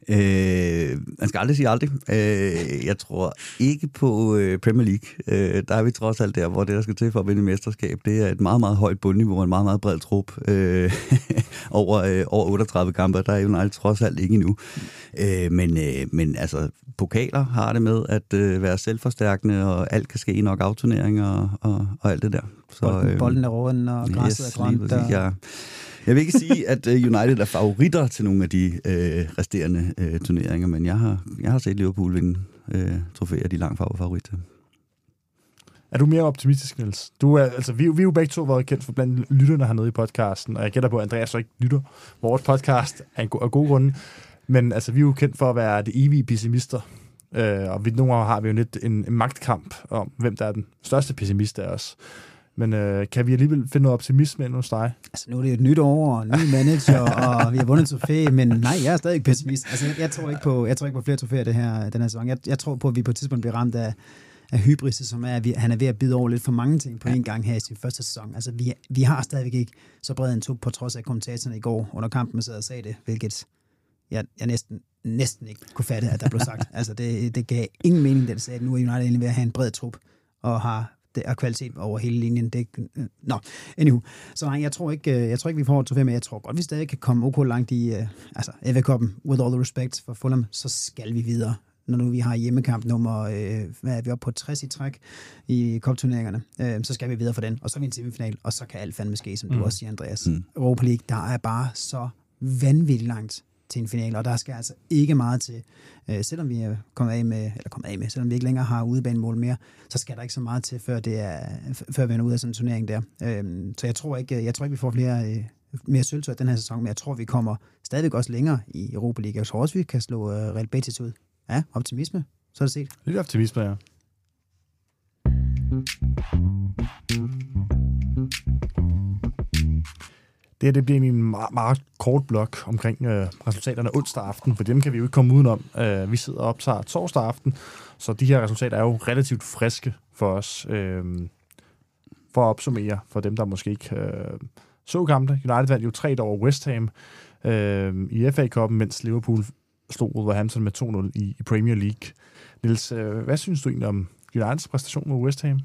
Øh, man skal aldrig sige aldrig. Øh, jeg tror ikke på øh, Premier League. Øh, der er vi trods alt der, hvor det, der skal til for at vinde mesterskab, det er et meget, meget højt bundniveau og en meget, meget bred trup. Øh, [LAUGHS] over, øh, over 38 kampe, der er United trods alt ikke endnu. Øh, men, øh, men altså, pokaler har det med at øh, være selvforstærkende, og alt kan ske i nok-out-turneringer og, og, og alt det der. Så, bolden, øh, bolden er råden, og græsset yes, er grønt. Og... Jeg, jeg vil ikke sige, at øh, United er favoritter til nogle af de øh, resterende øh, turneringer, men jeg har, jeg har set Liverpool vinde øh, trofæer, de langt fra favorit til. Er du mere optimistisk, Niels? Du er, altså, vi, vi er jo begge to været kendt for blandt lytterne hernede i podcasten, og jeg gætter på, at Andreas så ikke lytter vores podcast af, en go- af gode grunde. Men altså, vi er jo kendt for at være det evige pessimister. Øh, og vi, nogle gange har vi jo lidt en, en magtkamp om, hvem der er den største pessimist af os. Men øh, kan vi alligevel finde noget optimisme ind hos dig? Altså, nu er det et nyt år, og ny manager, [LAUGHS] og vi har vundet trofæ, men nej, jeg er stadig pessimist. Altså, jeg, jeg, tror ikke på, jeg tror ikke på flere trofæer det her, den her sæson. Jeg, jeg tror på, at vi på et tidspunkt bliver ramt af, af hybris, som er, at vi, han er ved at bide over lidt for mange ting på en gang her i sin første sæson. Altså, vi, vi har stadigvæk ikke så bred en tog, på trods af kommentatorerne i går under kampen sad og sagde det, hvilket jeg, jeg næsten, næsten ikke kunne fatte, at der blev sagt. [LAUGHS] altså, det, det gav ingen mening, det sagde, at nu er United egentlig ved at have en bred trup, og har det er kvalitet over hele linjen. Det, øh, nå, anywho. Så nej, jeg tror ikke, øh, jeg tror ikke vi får et trofæ, men jeg tror godt, vi stadig kan komme ok langt i, uh, altså FA Cup'en, with all the respect for Fulham, så skal vi videre. når nu vi har hjemmekamp nummer, øh, hvad er vi oppe på, 60 i træk i kopturneringerne, øh, så skal vi videre for den, og så er vi en semifinal, og så kan alt fandme ske, som mm. du også siger, Andreas. Mm. Europa League, der er bare så vanvittigt langt til en finale, og der skal altså ikke meget til. Øh, selvom vi er kommet af med, eller kommet af med, selvom vi ikke længere har udebanemål mere, så skal der ikke så meget til, før, det er, før vi er ud af sådan en turnering der. Øh, så jeg tror ikke, jeg tror ikke vi får flere, øh, mere sølvtøj den her sæson, men jeg tror, vi kommer stadigvæk også længere i Europa League. Jeg tror også, vi kan slå øh, Real Betis ud. Ja, optimisme. Så er det set. Lidt optimisme, ja. Det her det bliver min meget, meget kort blok omkring øh, resultaterne onsdag aften, for dem kan vi jo ikke komme udenom. Øh, vi sidder og optager torsdag aften, så de her resultater er jo relativt friske for os. Øh, for at opsummere, for dem, der måske ikke øh, så kampe. United vandt jo 3 over West Ham øh, i FA-koppen, mens Liverpool slog Wolverhampton med 2-0 i, i Premier League. Niels, øh, hvad synes du egentlig om Uniteds præstation mod West Ham?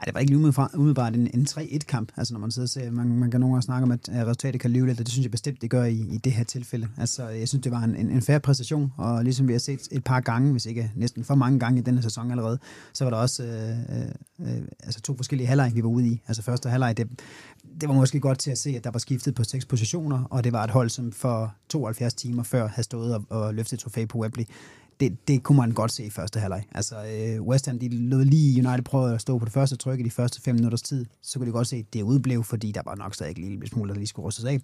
Ja, det var ikke umiddelbart en, en 3-1-kamp. Altså, når man sidder og ser, man, man kan nogle gange snakke om, at resultatet kan lyve lidt, og det synes jeg bestemt, det gør i, i det her tilfælde. Altså, jeg synes, det var en, en, en færre præstation, og ligesom vi har set et par gange, hvis ikke næsten for mange gange i denne sæson allerede, så var der også øh, øh, øh, altså to forskellige halvleg, vi var ude i. Altså, første halvleg, det, det var måske godt til at se, at der var skiftet på seks positioner, og det var et hold, som for 72 timer før havde stået og, og løftet trofæ på Wembley det, det kunne man godt se i første halvleg. Altså, øh, West Ham, de lød lige United prøve at stå på det første tryk i de første fem minutters tid. Så kunne de godt se, at det udblev, fordi der var nok stadig en lille smule, der lige skulle rustes af.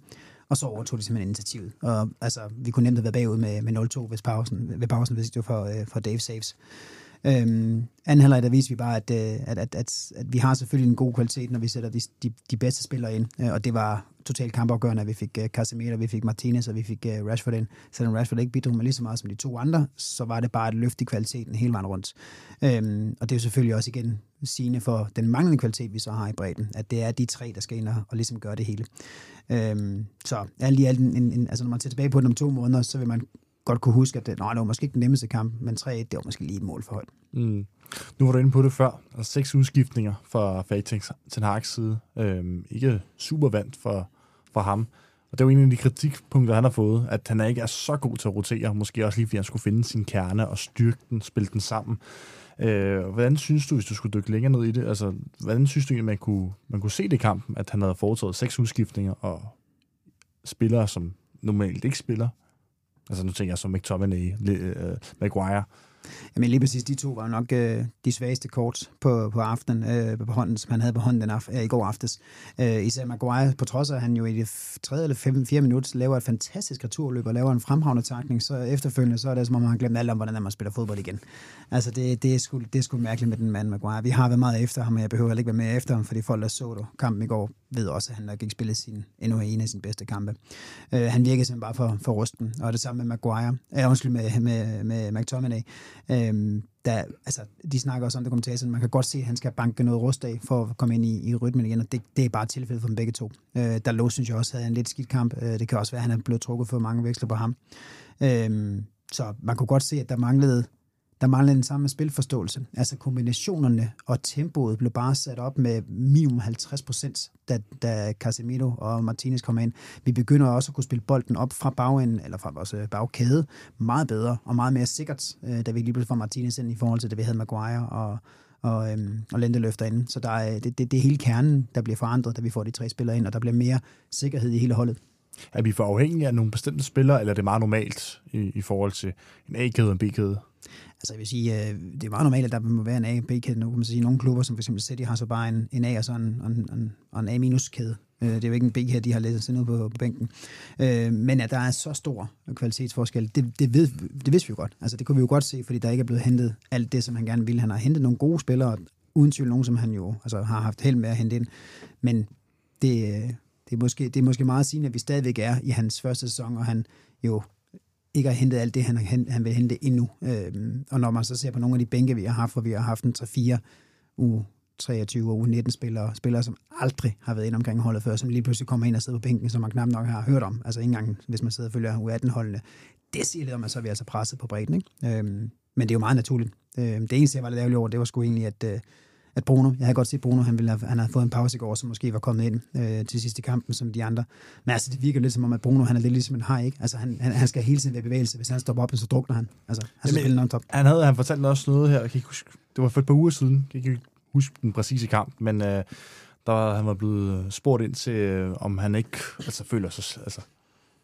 Og så overtog de simpelthen initiativet. Og altså, vi kunne nemt have været bagud med, med 0-2 ved pausen, ved pausen, hvis det var for, øh, for Dave Saves. Øhm, anden halvleg, der viser vi bare, at, øh, at, at, at, at vi har selvfølgelig en god kvalitet, når vi sætter de, de, de bedste spillere ind. Øh, og det var totalt kampafgørende, at vi fik uh, Casemiro, vi fik Martinez, og vi fik uh, Rashford ind. Selvom Rashford ikke bidrog med lige så meget som de to andre, så var det bare et løft i kvaliteten hele vejen rundt. Øhm, og det er jo selvfølgelig også igen sigende for den manglende kvalitet, vi så har i bredden, at det er de tre, der skal ind og, og ligesom gøre det hele. Øhm, så alt i alt, en, en, altså når man ser tilbage på den om to måneder, så vil man godt kunne huske, at det, nej, det var måske ikke den nemmeste kamp, men 3-1, det var måske lige et mål for højt. Mm. Nu var du inde på det før. altså seks udskiftninger fra Fating Ten Hag's side. Øhm, ikke super vant for, for ham. Og det er jo en af de kritikpunkter, han har fået, at han ikke er så god til at rotere. Måske også lige, fordi han skulle finde sin kerne og styrke den, spille den sammen. Øh, hvordan synes du, hvis du skulle dykke længere ned i det, altså, hvordan synes du, at man kunne, man kunne se det i kampen, at han havde foretaget seks udskiftninger og spillere, som normalt ikke spiller, Altså nu tænker jeg som McTominay, uh, Maguire. Jamen lige præcis, de to var nok øh, de svageste kort på, på aftenen, øh, på hånden, som han havde på hånden den af, øh, i går aftes. Øh, især Maguire, på trods af at han jo i det tredje eller fem, fire minutter laver et fantastisk returløb og laver en fremragende takning, så efterfølgende så er det som om, han har glemt alt om, hvordan man spiller fodbold igen. Altså det, det, er sgu, det er sgu mærkeligt med den mand Maguire. Vi har været meget efter ham, og jeg behøver ikke være med efter ham, fordi folk, der så du kampen i går, ved også, at han nok ikke spillede sin, endnu en af sine bedste kampe. Øh, han virkede simpelthen bare for, for rusten, og det samme med Maguire, øh, undskyld, med, med, med McTominay. Øh, der, altså, de snakker også om det kommentatoren, man kan godt se, at han skal banke noget rust af for at komme ind i, i rytmen igen, og det, det er bare tilfældet for dem begge to. Øh, der lå, synes jeg også, havde en lidt skidt kamp. Øh, det kan også være, at han er blevet trukket for mange veksler på ham. Øh, så man kunne godt se, at der manglede der manglede en samme spilforståelse. Altså kombinationerne og tempoet blev bare sat op med minimum 50 procent, da, da Casemiro og Martinez kom ind. Vi begynder også at kunne spille bolden op fra bagenden, eller fra vores øh, bagkæde, meget bedre og meget mere sikkert, øh, da vi lige pludselig får Martinez ind i forhold til da vi havde Maguire og, og, øhm, og Lendeløf derinde. Så der er, øh, det, det, det er hele kernen, der bliver forandret, da vi får de tre spillere ind, og der bliver mere sikkerhed i hele holdet. Er vi for afhængige af nogle bestemte spillere, eller er det meget normalt i, i forhold til en A-kæde og en B-kæde? Altså jeg vil sige, øh, det er meget normalt, at der må være en A- og B-kæde. Nu kan man sige, nogle klubber, som for eksempel City, har så bare en, en A og så en, en, en, en A-kæde. Øh, det er jo ikke en B-kæde, de har læst sig ned på, på bænken. Øh, men at der er så stor kvalitetsforskel, det, det, ved, det vidste vi jo godt. Altså det kunne vi jo godt se, fordi der ikke er blevet hentet alt det, som han gerne ville. Han har hentet nogle gode spillere, uden tvivl nogen, som han jo altså, har haft held med at hente ind. Men det, øh, det, er måske, det er måske meget sigende, at vi stadigvæk er i hans første sæson, og han jo ikke har hentet alt det, han, han, han vil hente endnu. Øhm, og når man så ser på nogle af de bænke, vi har haft, hvor vi har haft en 3-4 u 23 og u 19 spillere, spillere, som aldrig har været ind omkring holdet før, som lige pludselig kommer ind og sidder på bænken, som man knap nok har hørt om. Altså ikke engang, hvis man sidder og følger U18-holdene. Det siger lidt om, at så er vi altså presset på bredden. Ikke? Øhm, men det er jo meget naturligt. Øhm, det eneste, jeg var lidt ærgerlig over, det var sgu egentlig, at, øh, at Bruno, jeg havde godt set Bruno, han, ville have, han havde fået en pause i går, som måske var kommet ind øh, til sidste kampen som de andre. Men altså, det virker lidt som om, at Bruno, han er lidt ligesom en haj, ikke? Altså, han, han, han skal hele tiden være i bevægelse. Hvis han stopper op, så drukner han. Altså, han skal spille non-stop. Han havde han fortalt også noget her, jeg kan ikke huske, det var for et par uger siden, jeg kan ikke huske den præcise kamp, men øh, der han var blevet spurgt ind til, øh, om han ikke altså, føler sig, altså,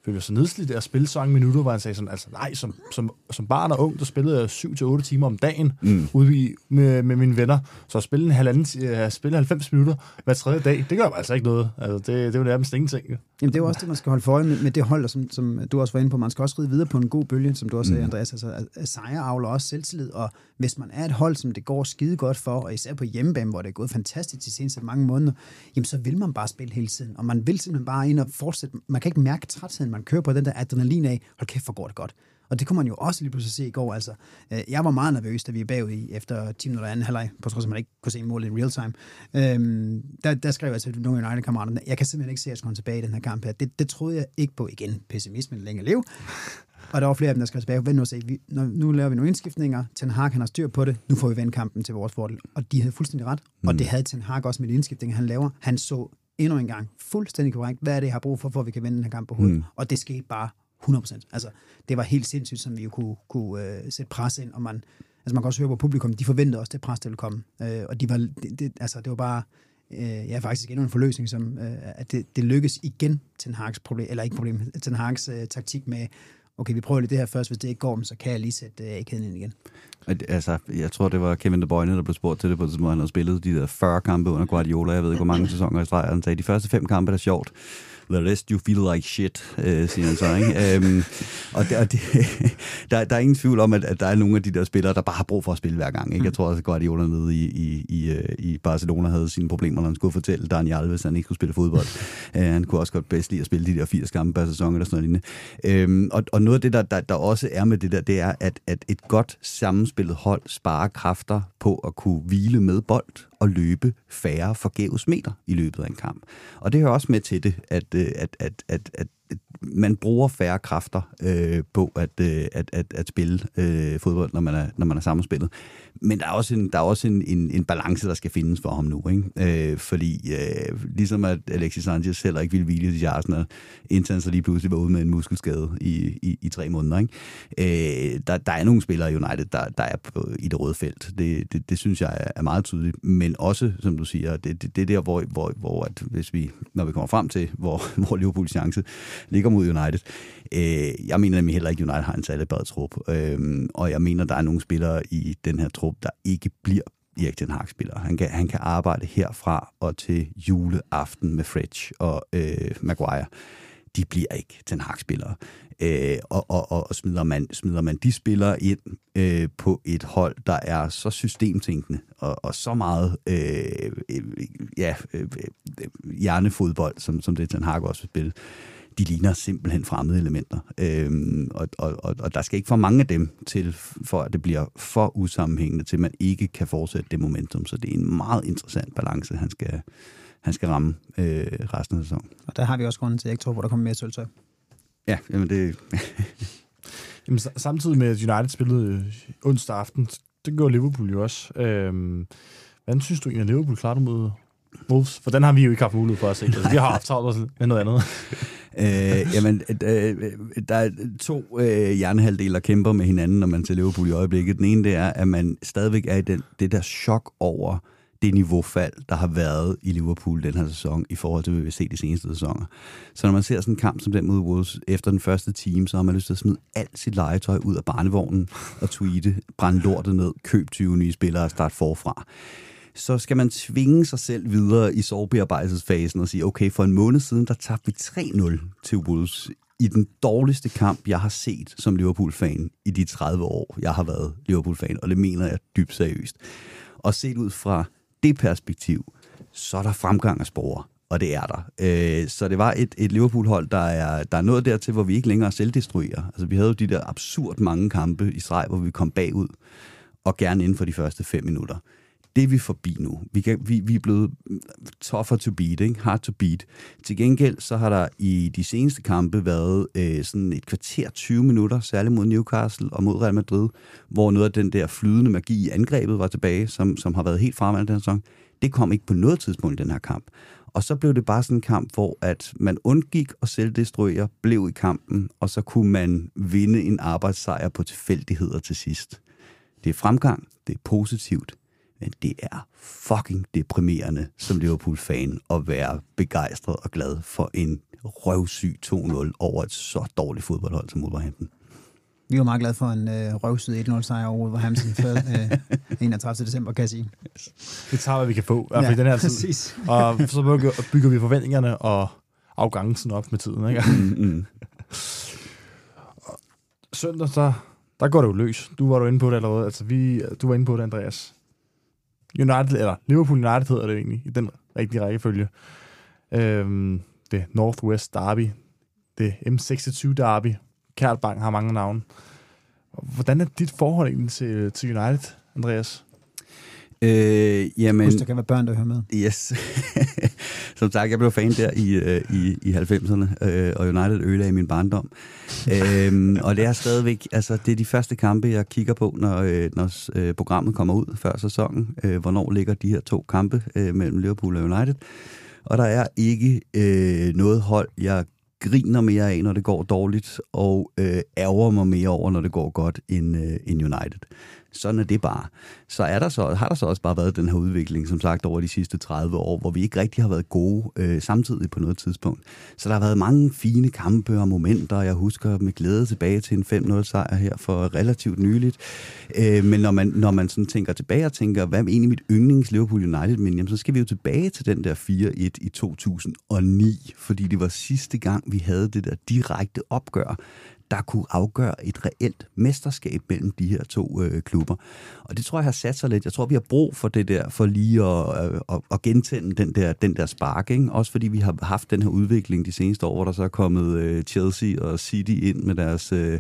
føler sig nedslidt af at spille så mange minutter, hvor han sagde sådan, altså nej, som, som, som barn og ung, der spillede jeg 7-8 timer om dagen mm. ude i, med, med mine venner. Så at spille, en halvanden, uh, spille 90 minutter hver tredje dag, det gør altså ikke noget. Altså, det, det er jo nærmest ingenting. Jamen det er jo også det, man skal holde for øje med, med det hold, som, som du også var inde på. Man skal også ride videre på en god bølge, som du også sagde, mm. Andreas. Altså, sejre avler også selvtillid, og hvis man er et hold, som det går skide godt for, og især på hjemmebane, hvor det er gået fantastisk de seneste mange måneder, jamen så vil man bare spille hele tiden, og man vil simpelthen bare ind og fortsætte. Man kan ikke mærke trætheden, man kører på den der adrenalin af, hold kæft, hvor går det godt. Og det kunne man jo også lige pludselig se i går. Altså, øh, jeg var meget nervøs, da vi er bagud i efter 10 minutter anden halvleg, på trods af, at man ikke kunne se målet i real time. Øhm, der, der skrev jeg til nogle United-kammerater, jeg kan simpelthen ikke se, at jeg skal komme tilbage i den her kamp her. Det, det troede jeg ikke på igen. Pessimismen længe lev. [LAUGHS] Og der var flere af dem, der skrev tilbage. Vent nu se, vi, når, nu laver vi nogle indskiftninger. Ten Hag, han har styr på det. Nu får vi vendt kampen til vores fordel. Og de havde fuldstændig ret. Mm. Og det havde Ten Hag også med de indskiftninger, han laver. Han så endnu en gang fuldstændig korrekt, hvad er det, jeg har brug for, for at vi kan vinde den her kamp på hovedet. Mm. Og det skete bare 100%. Altså, det var helt sindssygt, som vi jo kunne, kunne uh, sætte pres ind, og man, altså man kan også høre på publikum, de forventede også det pres, der ville komme. Uh, og de var, det, det, altså, det var bare, uh, ja, faktisk endnu en forløsning, som, uh, at det, det lykkes igen, Ten Hag's problem, eller ikke problem, Ten Hag's uh, taktik med, okay, vi prøver lige det her først, hvis det ikke går, så kan jeg lige sætte øh, kæden ind igen. Altså, jeg tror, det var Kevin De Bruyne, der blev spurgt til det på det tidspunkt, han havde spillet de der 40 kampe under Guardiola, jeg ved ikke, hvor mange sæsoner i streg, han sagde, de første fem kampe er sjovt, the rest you feel like shit, øh, siger han så. Ikke? øhm, og det, [LAUGHS] der, der er ingen tvivl om, at, at der er nogle af de der spillere, der bare har brug for at spille hver gang. Ikke? Jeg tror også, at Guardiola nede i, i, i, øh, i Barcelona havde sine problemer, når han skulle fortælle Daniel Alves, at han ikke skulle spille fodbold. uh, [LAUGHS] han kunne også godt bedst lide at spille de der 80 kampe per sæson eller sådan noget. Øhm, og, og noget af det, der, der, der også er med det der, det er, at, at et godt sammenspillet hold sparer kræfter på at kunne hvile med bold at løbe færre forgæves meter i løbet af en kamp. Og det hører også med til det, at, øh, at, at, at, at man bruger færre kræfter øh, på at, øh, at, at, at spille øh, fodbold, når man er, når man er sammenspillet. Men der er også, en, der er også en, en, en balance, der skal findes for ham nu. Ikke? Øh, fordi øh, ligesom at Alexis Sanchez heller ikke ville hvile i Arsenal, indtil han så lige pludselig var ude med en muskelskade i, i, i tre måneder. Ikke? Øh, der, der er nogle spillere i United, der, der er på, i det røde felt. Det, det, det synes jeg er meget tydeligt. Men også, som du siger, det, det, det er der, hvor, hvor, hvor at hvis vi, når vi kommer frem til, hvor, [LAUGHS] hvor Liverpools chance ligger mod United. Øh, jeg mener nemlig heller ikke, at United har en særlig bred trup. Øh, og jeg mener, der er nogle spillere i den her trup, der ikke bliver Erik Ten Hag spiller. Han kan, han kan arbejde herfra og til juleaften med Fridge og øh, Maguire. De bliver ikke Ten Hag spillere. Øh, og, og, og smider, man, smider man de spillere ind øh, på et hold, der er så systemtænkende og, og så meget øh, øh, ja, øh, øh hjernefodbold, som, som det Ten Hag også vil spille, de ligner simpelthen fremmede elementer. Øhm, og, og, og der skal ikke for mange af dem til, for at det bliver for usammenhængende, til man ikke kan fortsætte det momentum. Så det er en meget interessant balance, han skal, han skal ramme øh, resten af sæsonen. Og der har vi også grunden til, at jeg ikke tror, hvor der kommer mere sølvtøj. Ja, jamen det... [LAUGHS] jamen, samtidig med, at United spillede øh, onsdag aften, det gjorde Liverpool jo også. Øhm, hvordan synes du egentlig, at Liverpool klarede mod Wolves? For den har vi jo ikke haft mulighed for at se. Altså, vi har haft travlt med noget andet. [LAUGHS] øh, jamen, øh, øh, der er to øh, hjernehalvdele, der kæmper med hinanden, når man til Liverpool i øjeblikket. Den ene, det er, at man stadigvæk er i den, det der chok over det niveaufald, der har været i Liverpool den her sæson, i forhold til, hvad vi har set de seneste sæsoner. Så når man ser sådan en kamp som den mod Wolves efter den første time, så har man lyst til at smide alt sit legetøj ud af barnevognen og tweete, brænde lortet ned, køb 20 nye spillere og start forfra så skal man tvinge sig selv videre i sorgbearbejdelsesfasen og sige, okay, for en måned siden, der tabte vi 3-0 til Wolves i den dårligste kamp, jeg har set som Liverpool-fan i de 30 år, jeg har været Liverpool-fan, og det mener jeg dybt seriøst. Og set ud fra det perspektiv, så er der fremgang af spore, og det er der. Øh, så det var et, et Liverpool-hold, der er, der er nået dertil, hvor vi ikke længere selvdestruerer. Altså, vi havde jo de der absurd mange kampe i streg, hvor vi kom bagud, og gerne inden for de første fem minutter det er vi forbi nu. Vi, kan, vi, vi er blevet mm, tougher to beat, ikke? hard to beat. Til gengæld så har der i de seneste kampe været øh, sådan et kvarter 20 minutter, særligt mod Newcastle og mod Real Madrid, hvor noget af den der flydende magi i angrebet var tilbage, som, som har været helt fremad den sæson. Det kom ikke på noget tidspunkt i den her kamp. Og så blev det bare sådan en kamp, hvor at man undgik at selvdestruere, blev i kampen, og så kunne man vinde en arbejdssejr på tilfældigheder til sidst. Det er fremgang, det er positivt, men det er fucking deprimerende som Liverpool-fan at være begejstret og glad for en røvsyg 2-0 over et så dårligt fodboldhold som Wolverhampton. Vi var meget glade for en øh, røvsyd 1-0 sejr over Wolverhampton før [LAUGHS] øh, 31. december, kan jeg sige. Vi tager, hvad vi kan få, i hvert fald ja, den her tid. præcis. Og så bygger, bygger vi forventningerne og afgangen op med tiden. Ikke? Mm, mm. [LAUGHS] Søndag, så, der går det jo løs. Du var jo inde på det allerede. Altså, vi, du var inde på det, Andreas. United, eller Liverpool United hedder det egentlig, i den rigtige rækkefølge. Øhm, det Northwest Derby. Det M26 Derby. Kært Bang har mange navne. Hvordan er dit forhold egentlig til, til United, Andreas? Øh, jamen, Husk, der kan være børn, der hører med. Yes. [LAUGHS] Som sagt, jeg blev fan der i, øh, i, i 90'erne, øh, og United ødelagde min barndom. øhm, og det er stadigvæk, altså det er de første kampe, jeg kigger på, når, øh, når øh, programmet kommer ud før sæsonen. Øh, hvornår ligger de her to kampe øh, mellem Liverpool og United. Og der er ikke øh, noget hold, jeg griner mere af, når det går dårligt, og øh, ærger mig mere over, når det går godt, end, øh, end United. Sådan er det bare. Så, er der så har der så også bare været den her udvikling, som sagt, over de sidste 30 år, hvor vi ikke rigtig har været gode øh, samtidig på noget tidspunkt. Så der har været mange fine kampe og momenter. Jeg husker med glæde tilbage til en 5-0 sejr her for relativt nyligt. Øh, men når man, når man sådan tænker tilbage og tænker, hvad er egentlig mit yndlings Liverpool United men jamen, så skal vi jo tilbage til den der 4-1 i 2009, fordi det var sidste gang, vi havde det der direkte opgør der kunne afgøre et reelt mesterskab mellem de her to øh, klubber. Og det tror jeg har sat sig lidt. Jeg tror, vi har brug for det der, for lige at, øh, at, at gentænde den der, den der spark. Ikke? Også fordi vi har haft den her udvikling de seneste år, hvor der så er kommet øh, Chelsea og City ind med deres... Øh,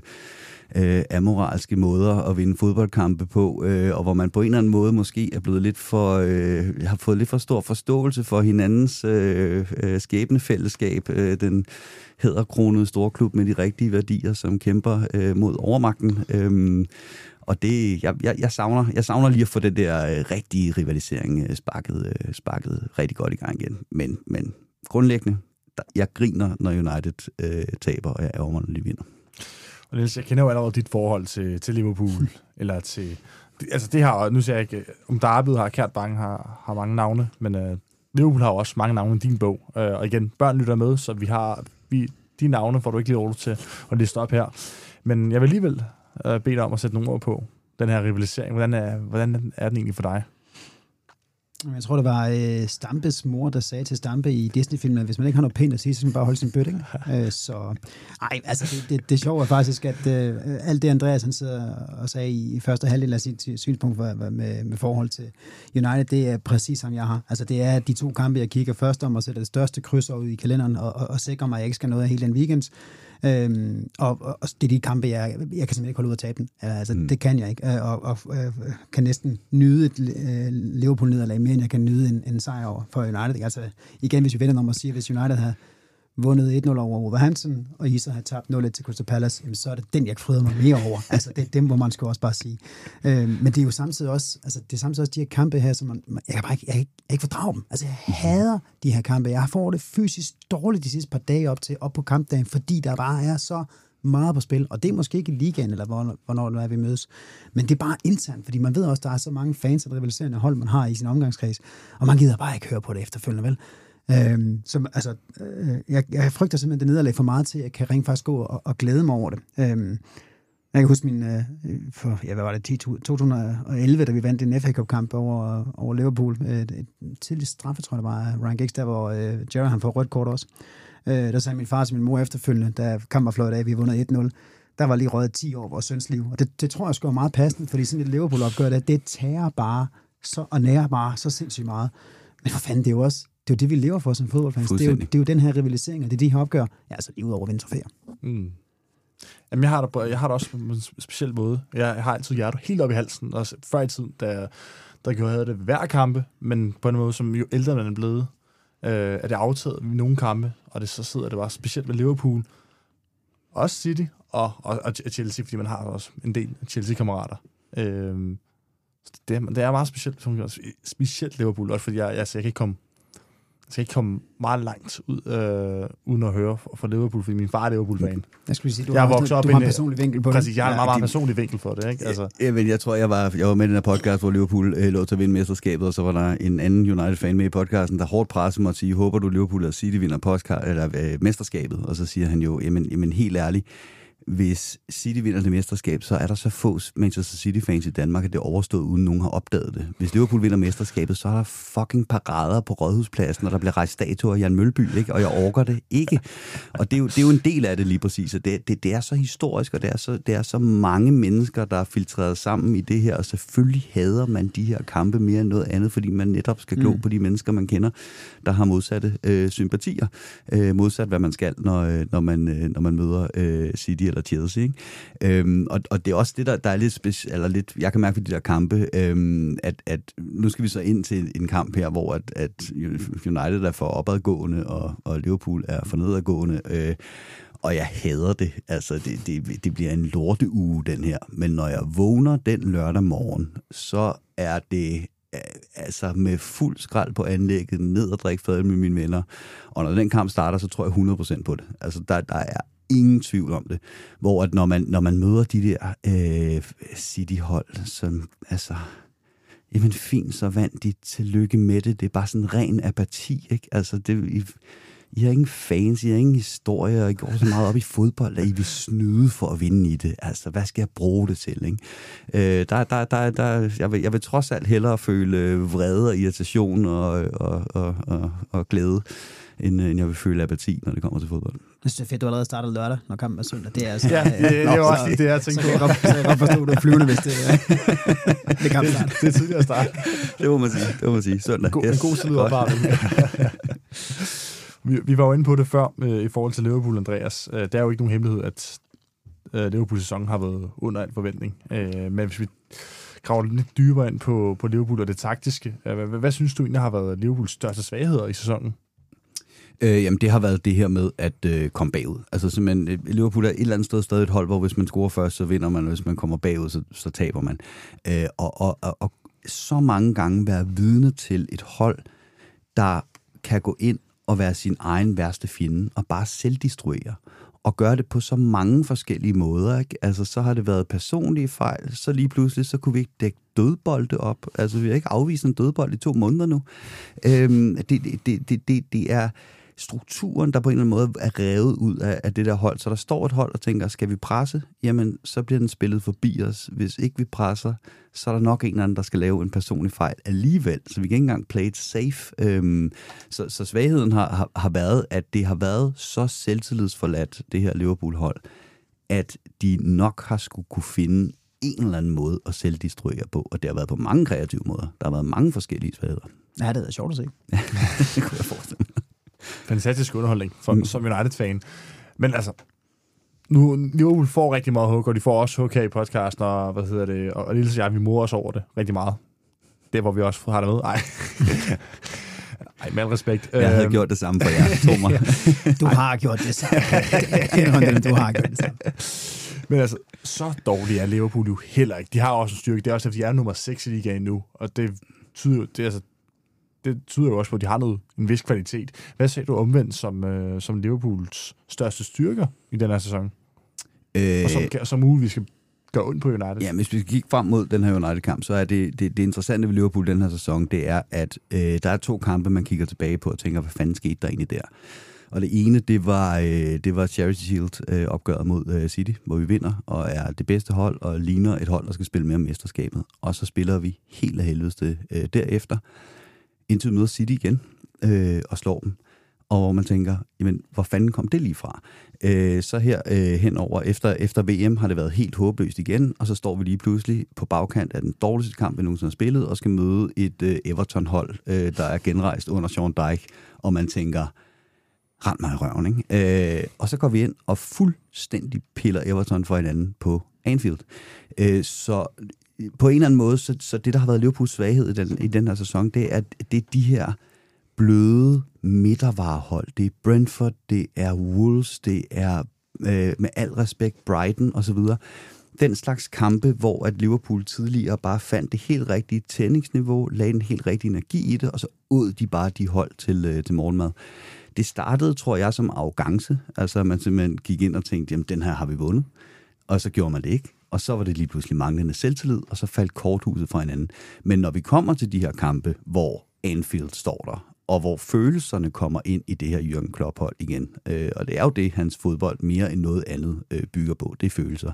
øh, amoralske måder at vinde fodboldkampe på, øh, og hvor man på en eller anden måde måske er blevet lidt for, øh, har fået lidt for stor forståelse for hinandens øh, øh, skæbnefællesskab, øh, den hedderkronede storklub med de rigtige værdier, som kæmper øh, mod overmagten. Øh, og det, jeg, jeg, jeg, savner, jeg savner lige at få den der øh, rigtige rivalisering øh, sparket, øh, sparket rigtig godt i gang igen. Men, men grundlæggende, der, jeg griner, når United øh, taber, og jeg ærger mig, når de vinder. Og Niels, jeg kender jo allerede dit forhold til, til Liverpool, [LAUGHS] eller til... Altså det her, nu siger jeg ikke, om Darby har Kært Bang har, har mange navne, men uh, Liverpool har også mange navne i din bog. Uh, og igen, børn lytter med, så vi har... Vi, de navne får du ikke lige ord til at liste op her. Men jeg vil alligevel uh, bede dig om at sætte nogle ord på den her rivalisering. Hvordan er, hvordan er den egentlig for dig? Jeg tror, det var øh, Stampes mor, der sagde til Stampe i Disney-filmen, at hvis man ikke har noget pænt at sige, så skal man bare holde sin bøtte. Ikke? [LAUGHS] øh, så ej, altså det, det, det sjove er faktisk, at øh, alt det, Andreas han sidder og sagde i første halvdel af sit synspunkt for, med, med forhold til United, det er præcis som jeg har. Altså det er de to kampe, jeg kigger først om og sætter det største kryds ud i kalenderen og, og, og sikrer mig, at jeg ikke skal noget af hele den weekend. Øhm, og, og, og det er de kampe, jeg, jeg kan simpelthen ikke holde ud at tabe den. Altså, mm. Det kan jeg ikke. Øh, og, og, og kan næsten nyde et uh, Liverpool-nederlag mere, end jeg kan nyde en, en sejr over for United. Altså, igen, hvis vi vender om at sige, hvis United har vundet 1-0 over Wolverhampton, og I så har tabt 0-1 til Crystal Palace, jamen, så er det den, jeg fryder mig mere over. [LAUGHS] altså, det, det må man sgu også bare sige. Øh, men det er jo samtidig også, altså, det er samtidig også de her kampe her, som man, jeg kan bare ikke, jeg, jeg, jeg ikke fordrage dem. Altså, jeg hader de her kampe. Jeg får det fysisk dårligt de sidste par dage op til, op på kampdagen, fordi der bare er så meget på spil, og det er måske ikke i ligaen, eller hvornår det er, vi mødes, men det er bare internt, fordi man ved også, at der er så mange fans og rivaliserende hold, man har i sin omgangskreds, og man gider bare ikke høre på det efterfølgende, vel? Øhm, som, altså, øh, jeg, jeg frygter simpelthen det nederlag for meget til, at jeg kan rent faktisk gå og, og glæde mig over det. Øhm, jeg kan huske min, øh, for, ja, hvad var det, 10, 2011, da vi vandt en FA Cup-kamp over, over Liverpool. Øh, et, et tidligt straffe, tror jeg, det var Ryan Giggs, der hvor øh, Jerry han får rødt kort også. Øh, der sagde min far til min mor efterfølgende, da kampen var flot af, vi har vundet 1-0 der var lige røget 10 år vores søns liv. Og det, det tror jeg skulle meget passende, fordi sådan et Liverpool-opgør, det, det tager bare så, og nærer bare så sindssygt meget. Men for fanden, det er jo også det er jo det, vi lever for som fodboldfans. Det er, jo, det er jo den her rivalisering, og det er de her opgør, ja, altså lige ud over vinterferie. Mm. Jamen, jeg har, det, jeg har det også på en speciel måde. Jeg, jeg har altid hjertet helt op i halsen. Også før i tiden, da, der gjorde jeg det hver kampe, men på en måde, som jo ældre man er blevet, øh, er det aftaget i nogle kampe, og det så sidder det bare specielt med Liverpool. Også City og, og, og Chelsea, fordi man har også en del Chelsea-kammerater. Øh, det, er- det er meget specielt, som specielt Liverpool, også fordi jeg, jeg, altså, jeg kan ikke komme jeg skal ikke komme meget langt ud, øh, uden at høre fra Liverpool, fordi min far er Liverpool-fan. Jeg skulle sige, du, Jeg har, vokset op du i har en en- personlig vinkel på Præcis, jeg har en Ja, meget, meget de- personlig vinkel for det, ikke? Altså, Ja, men jeg tror, jeg var, jeg var med i den her podcast, hvor Liverpool øh, lå til at vinde mesterskabet, og så var der en anden United-fan med i podcasten, der hårdt pressede mig at sige, håber du Liverpool og City vinder podcast, eller, øh, mesterskabet? Og så siger han jo, jamen, jamen helt ærligt, hvis City vinder det mesterskab, så er der så få Manchester City-fans i Danmark, at det er overstået, uden nogen har opdaget det. Hvis Liverpool vinder mesterskabet, så er der fucking parader på Rådhuspladsen, og der bliver rejst statuer af Jan Mølby, ikke? og jeg orker det ikke. Og det er, jo, det er jo en del af det lige præcis, og det, det, det er så historisk, og det er så, det er så mange mennesker, der er filtreret sammen i det her, og selvfølgelig hader man de her kampe mere end noget andet, fordi man netop skal glo mm. på de mennesker, man kender, der har modsatte øh, sympatier, øh, modsat hvad man skal, når, øh, når, man, øh, når man møder øh, City eller Chelsea. Ikke? Øhm, og, og det er også det, der, der er lidt, speci- eller lidt, jeg kan mærke ved de der kampe, øhm, at, at nu skal vi så ind til en kamp her, hvor at, at United er for opadgående, og, og Liverpool er for nedadgående, øh, og jeg hader det. Altså, det, det, det bliver en lorteuge, den her. Men når jeg vågner den lørdag morgen, så er det øh, altså med fuld skrald på anlægget, ned og drikke fadøl med mine venner. Og når den kamp starter, så tror jeg 100% på det. Altså, der, der er ingen tvivl om det. Hvor at når man, når man møder de der øh, City-hold, som altså... Jamen fint, så vandt de. Tillykke med det. Det er bare sådan ren apati, ikke? Altså, det, I, I har ingen fans, I har ingen historie, og I går så meget op i fodbold, at I vil snyde for at vinde i det. Altså, hvad skal jeg bruge det til, ikke? Øh, der, der, der, der, jeg, vil, jeg vil trods alt hellere føle vrede og irritation og, og, og, og, og glæde, end, end jeg vil føle apati, når det kommer til fodbold. Jeg synes, det er fedt, du allerede starter lørdag, når kampen er søndag. Det er altså, Ja, det- det var også lige det, jeg tænkte så, på. så, kan jeg godt, så kan jeg godt forstå, at du er flyvende, hvis det, [LAUGHS] det er kampstart. det er tidligere start. [LAUGHS] Det må man sige, det må man sige. Søndag. God, en god Godt. opvarmning. [LAUGHS] vi, vi var jo inde på det før øh, i forhold til Liverpool, Andreas. Øh, det er jo ikke nogen hemmelighed, at øh, Liverpools sæson har været under al forventning. Øh, men hvis vi graver lidt dybere ind på, på Liverpool og det taktiske, øh, hvad, hvad, hvad synes du egentlig har været Liverpools største svagheder i sæsonen? Øh, jamen, det har været det her med at øh, komme bagud. Altså simpelthen, øh, Liverpool er et eller andet sted stadig et hold, hvor hvis man scorer først, så vinder man, og hvis man kommer bagud, så, så taber man. Øh, og, og, og, og så mange gange være vidne til et hold, der kan gå ind og være sin egen værste fjende, og bare selvdestruere og gøre det på så mange forskellige måder. Ikke? Altså, så har det været personlige fejl, så lige pludselig, så kunne vi ikke dække dødbolde op. Altså, vi har ikke afvist en dødbold i to måneder nu. Øhm, det, det, det, det, det er strukturen, der på en eller anden måde er revet ud af, af det der hold. Så der står et hold og tænker, skal vi presse? Jamen, så bliver den spillet forbi os. Hvis ikke vi presser, så er der nok en eller anden, der skal lave en personlig fejl alligevel. Så vi kan ikke engang play it safe. Øhm, så, så svagheden har, har, har været, at det har været så selvtillidsforladt, det her Liverpool-hold, at de nok har skulle kunne finde en eller anden måde at selvdestruere på, og det har været på mange kreative måder. Der har været mange forskellige svagheder. Ja, det er sjovt at se. [LAUGHS] det kunne jeg forestille. Fantastisk underholdning for, mm. som United-fan. Men altså, nu Liverpool får rigtig meget hug, og de får også hug her i podcasten, og hvad hedder det, og, og Lille og jeg, vi morer os over det rigtig meget. Det hvor vi også har det med. Ej. [LAUGHS] Ej, med respekt. Jeg havde Øhm, gjort det samme for jer, tro mig. [LAUGHS] Du har gjort det samme. Du har gjort det samme. [LAUGHS] Men altså, så dårlige er Liverpool jo heller ikke. De har også en styrke. Det er også, at de er nummer 6 i ligaen nu, og det tyder, jo- det, er altså, det tyder jo også på, at de har noget, en vis kvalitet. Hvad ser du omvendt som, øh, som Liverpools største styrker i den her sæson? Øh, Og som, som muligt, vi skal gøre ondt på United? Ja, hvis vi kigger frem mod den her United-kamp, så er det, det, det interessante ved Liverpool den her sæson, det er, at øh, der er to kampe, man kigger tilbage på og tænker, hvad fanden skete der egentlig der? Og det ene, det var, øh, det var Charity Shield-opgøret mod øh, City, hvor vi vinder og er det bedste hold og ligner et hold, der skal spille mere om mesterskabet. Og så spiller vi helt af helvede øh, derefter, indtil vi møder City igen øh, og slår dem. Og hvor man tænker, jamen, hvor fanden kom det lige fra? Øh, så her øh, henover, efter, efter VM har det været helt håbløst igen, og så står vi lige pludselig på bagkant af den dårligste kamp, vi nogensinde har spillet, og skal møde et øh, Everton-hold, øh, der er genrejst under Sean Dyke, og man tænker, rent mig i røven. Ikke? Øh, og så går vi ind og fuldstændig piller Everton for hinanden på Anfield. Øh, så på en eller anden måde, så, så det, der har været Liverpools svaghed i den, i den her sæson, det er, at det er de her bløde midtervarehold. Det er Brentford, det er Wolves, det er øh, med al respekt Brighton osv., den slags kampe, hvor at Liverpool tidligere bare fandt det helt rigtige tændingsniveau, lagde den helt rigtige energi i det, og så ud de bare de hold til, øh, til morgenmad. Det startede, tror jeg, som arrogance. Altså, man simpelthen gik ind og tænkte, jamen, den her har vi vundet. Og så gjorde man det ikke. Og så var det lige pludselig manglende selvtillid, og så faldt korthuset fra hinanden. Men når vi kommer til de her kampe, hvor Anfield står der, og hvor følelserne kommer ind i det her Jürgen Klopp-hold igen, øh, og det er jo det, hans fodbold mere end noget andet øh, bygger på, det er følelser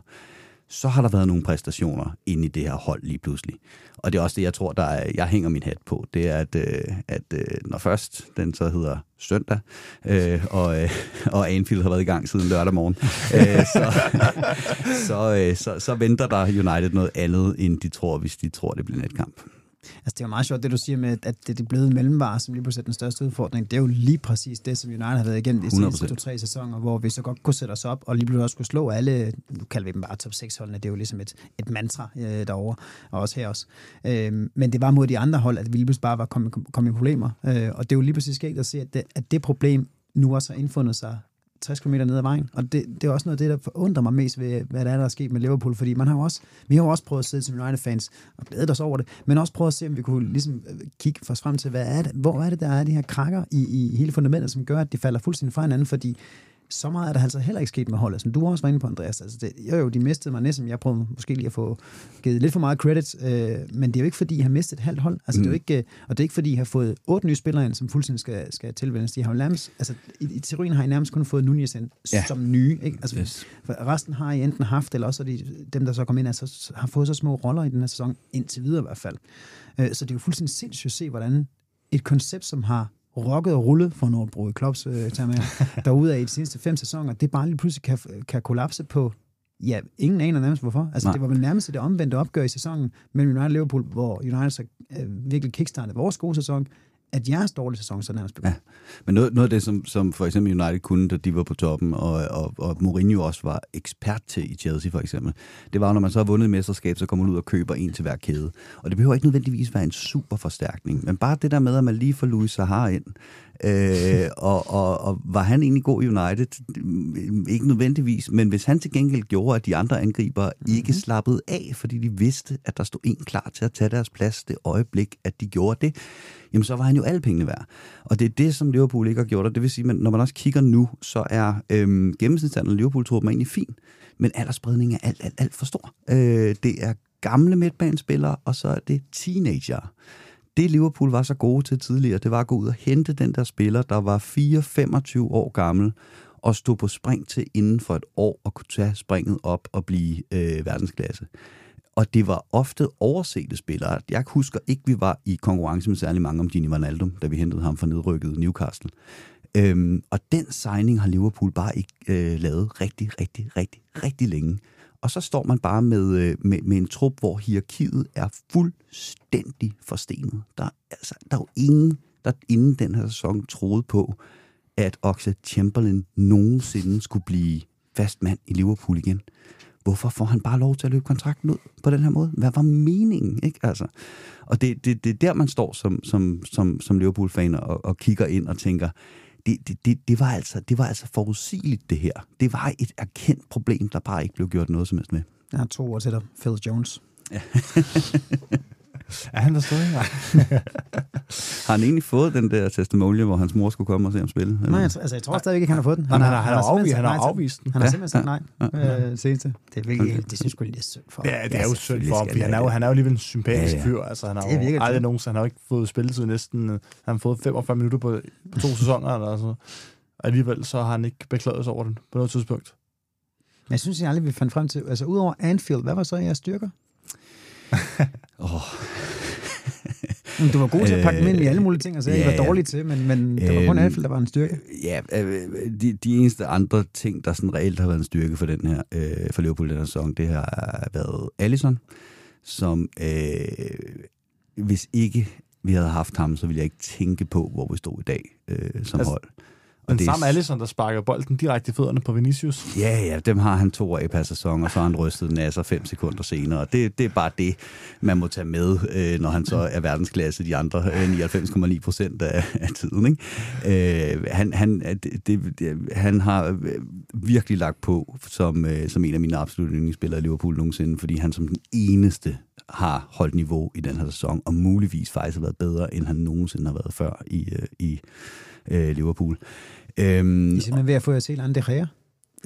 så har der været nogle præstationer inde i det her hold lige pludselig. Og det er også det, jeg tror, der er, jeg hænger min hat på. Det er, at, øh, at øh, når først den så hedder søndag, øh, og, øh, og Anfield har været i gang siden lørdag morgen, øh, så, [LAUGHS] så, øh, så, så venter der United noget andet, end de tror, hvis de tror, det bliver netkamp. Altså, det er jo meget sjovt, det du siger med, at det er blevet mellemvarer, som lige pludselig er den største udfordring. Det er jo lige præcis det, som United har været igennem de sidste to-tre sæsoner, hvor vi så godt kunne sætte os op, og lige pludselig også kunne slå alle, nu kalder vi dem bare top 6-holdene, det er jo ligesom et, et mantra øh, derovre, og også her også. Øh, men det var mod de andre hold, at vi lige pludselig bare var kommet kom i problemer. Øh, og det er jo lige præcis sket at se, at det, at det problem nu også har indfundet sig 60 km ned ad vejen. Og det, det er også noget af det, der forundrer mig mest ved, hvad der er, der er sket med Liverpool, fordi man har jo også, vi har jo også prøvet at sidde som United-fans og glæde os over det, men også prøvet at se, om vi kunne ligesom øh, kigge for os frem til, hvad er det, hvor er det, der er de her krakker i, i hele fundamentet, som gør, at de falder fuldstændig fra hinanden, fordi så meget er der altså heller ikke sket med holdet, som du også var inde på, Andreas. Altså det, jo, jo, de mistede mig næsten. Jeg prøvede måske lige at få givet lidt for meget credit, øh, men det er jo ikke, fordi I har mistet et halvt hold. Altså, mm. det er jo mm. ikke, øh, og det er ikke, fordi I har fået otte nye spillere ind, som fuldstændig skal, skal tilvændes. De har jo nærmest, altså, i, i teorien har I nærmest kun fået Nunez ind ja. som nye. Ikke? Altså, yes. for resten har I enten haft, eller også de, dem, der så kom ind, altså, har fået så små roller i den her sæson, indtil videre i hvert fald. Øh, så det er jo fuldstændig sindssygt at se, hvordan et koncept, som har rocket og rullet for Nordbro i Klops øh, [LAUGHS] derude af i de seneste fem sæsoner, det bare lige pludselig kan, kan kollapse på Ja, ingen aner nærmest hvorfor. Altså, Nej. det var vel nærmest det omvendte opgør i sæsonen mellem United og Liverpool, hvor United så øh, virkelig kickstartede vores gode sæson, at jeres dårlige sæson så nærmest begyndte. Ja. Men noget, noget af det, som, som for eksempel United kunne, da de var på toppen, og, og, og Mourinho også var ekspert til i Chelsea for eksempel, det var, når man så har vundet et mesterskab, så kommer man ud og køber en til hver kæde. Og det behøver ikke nødvendigvis være en super forstærkning, men bare det der med, at man lige får Louis Sahar ind, øh, og, og, og var han egentlig god i United? Ikke nødvendigvis, men hvis han til gengæld gjorde, at de andre angriber mm-hmm. ikke slappede af, fordi de vidste, at der stod en klar til at tage deres plads det øjeblik, at de gjorde det, jamen så var han jo alle pengene værd. Og det er det, som Liverpool ikke har gjort, og det vil sige, at når man også kigger nu, så er øhm, gennemsnitsalderen Liverpool-truppen egentlig fin, men aldersspredningen er alt, alt, alt for stor. Øh, det er gamle midtbanespillere, og så er det teenager. Det Liverpool var så gode til tidligere, det var at gå ud og hente den der spiller, der var 4-25 år gammel, og stå på spring til inden for et år og kunne tage springet op og blive øh, verdensklasse. Og det var ofte oversete spillere. Jeg husker ikke, vi var i konkurrence med særlig mange om Gini Wijnaldum, da vi hentede ham fra nedrykket Newcastle. Øhm, og den signing har Liverpool bare ikke øh, lavet rigtig, rigtig, rigtig, rigtig længe. Og så står man bare med, øh, med, med en trup, hvor hierarkiet er fuldstændig forstenet. Der, altså, der er jo ingen, der inden den her sæson troede på, at Oxlade Chamberlain nogensinde skulle blive fast mand i Liverpool igen hvorfor får han bare lov til at løbe kontrakten ud på den her måde? Hvad var meningen? Ikke? Altså, og det, det, det er der, man står som, som, som, som Liverpool-fan og, og kigger ind og tænker, det, det, det, det, var altså, det var altså forudsigeligt, det her. Det var et erkendt problem, der bare ikke blev gjort noget som helst med. Jeg har to år til dig, Phil Jones. Ja. [LAUGHS] Er han der stadig? [LAUGHS] har han egentlig fået den der testimonial, hvor hans mor skulle komme og se ham spille? Eller? Nej, altså, jeg tror stadig ikke, han har fået den. Han, han, har, han, har, afvist, han har afvist den. Han har simpelthen sagt nej. Ja, ja. seneste. Det, er virkelig, okay. det synes jeg lidt synd for Ja, det er jo synd for ham, han er jo, han er jo alligevel en sympatisk ja, ja. fyr. Altså, han har jo aldrig nogen, han har ikke fået spillet så næsten, han har fået 45 minutter på, på to sæsoner, eller så. Alligevel så har han ikke beklaget sig over den på noget tidspunkt. Men jeg synes jeg aldrig, vi fandt frem til, altså udover Anfield, hvad var så jeres styrker? [LAUGHS] oh. du var god til at pakke dem ind i alle mulige ting, og så ja, var dårlig til, men, men det var kun øhm, Anfield, der var en styrke. Ja, øh, de, de eneste andre ting, der sådan reelt har været en styrke for den her, øh, for Liverpool den her sæson, det har været Allison, som øh, hvis ikke vi havde haft ham, så ville jeg ikke tænke på, hvor vi stod i dag øh, som altså, hold. Den det er samme Allison, der sparker bolden direkte i fødderne på Vinicius. Ja, ja, dem har han to af per sæson, og så har han rystet nasser fem sekunder senere. Og det, det er bare det, man må tage med, øh, når han så er verdensklasse de andre øh, 99,9 procent af, af tiden. Ikke? Øh, han, han, det, det, han har øh, virkelig lagt på som, øh, som en af mine absolutte yndlingsspillere i Liverpool nogensinde, fordi han som den eneste har holdt niveau i den her sæson, og muligvis faktisk har været bedre, end han nogensinde har været før i, øh, i øh, Liverpool. Øhm, I er simpelthen ved at få jer til andre Gea?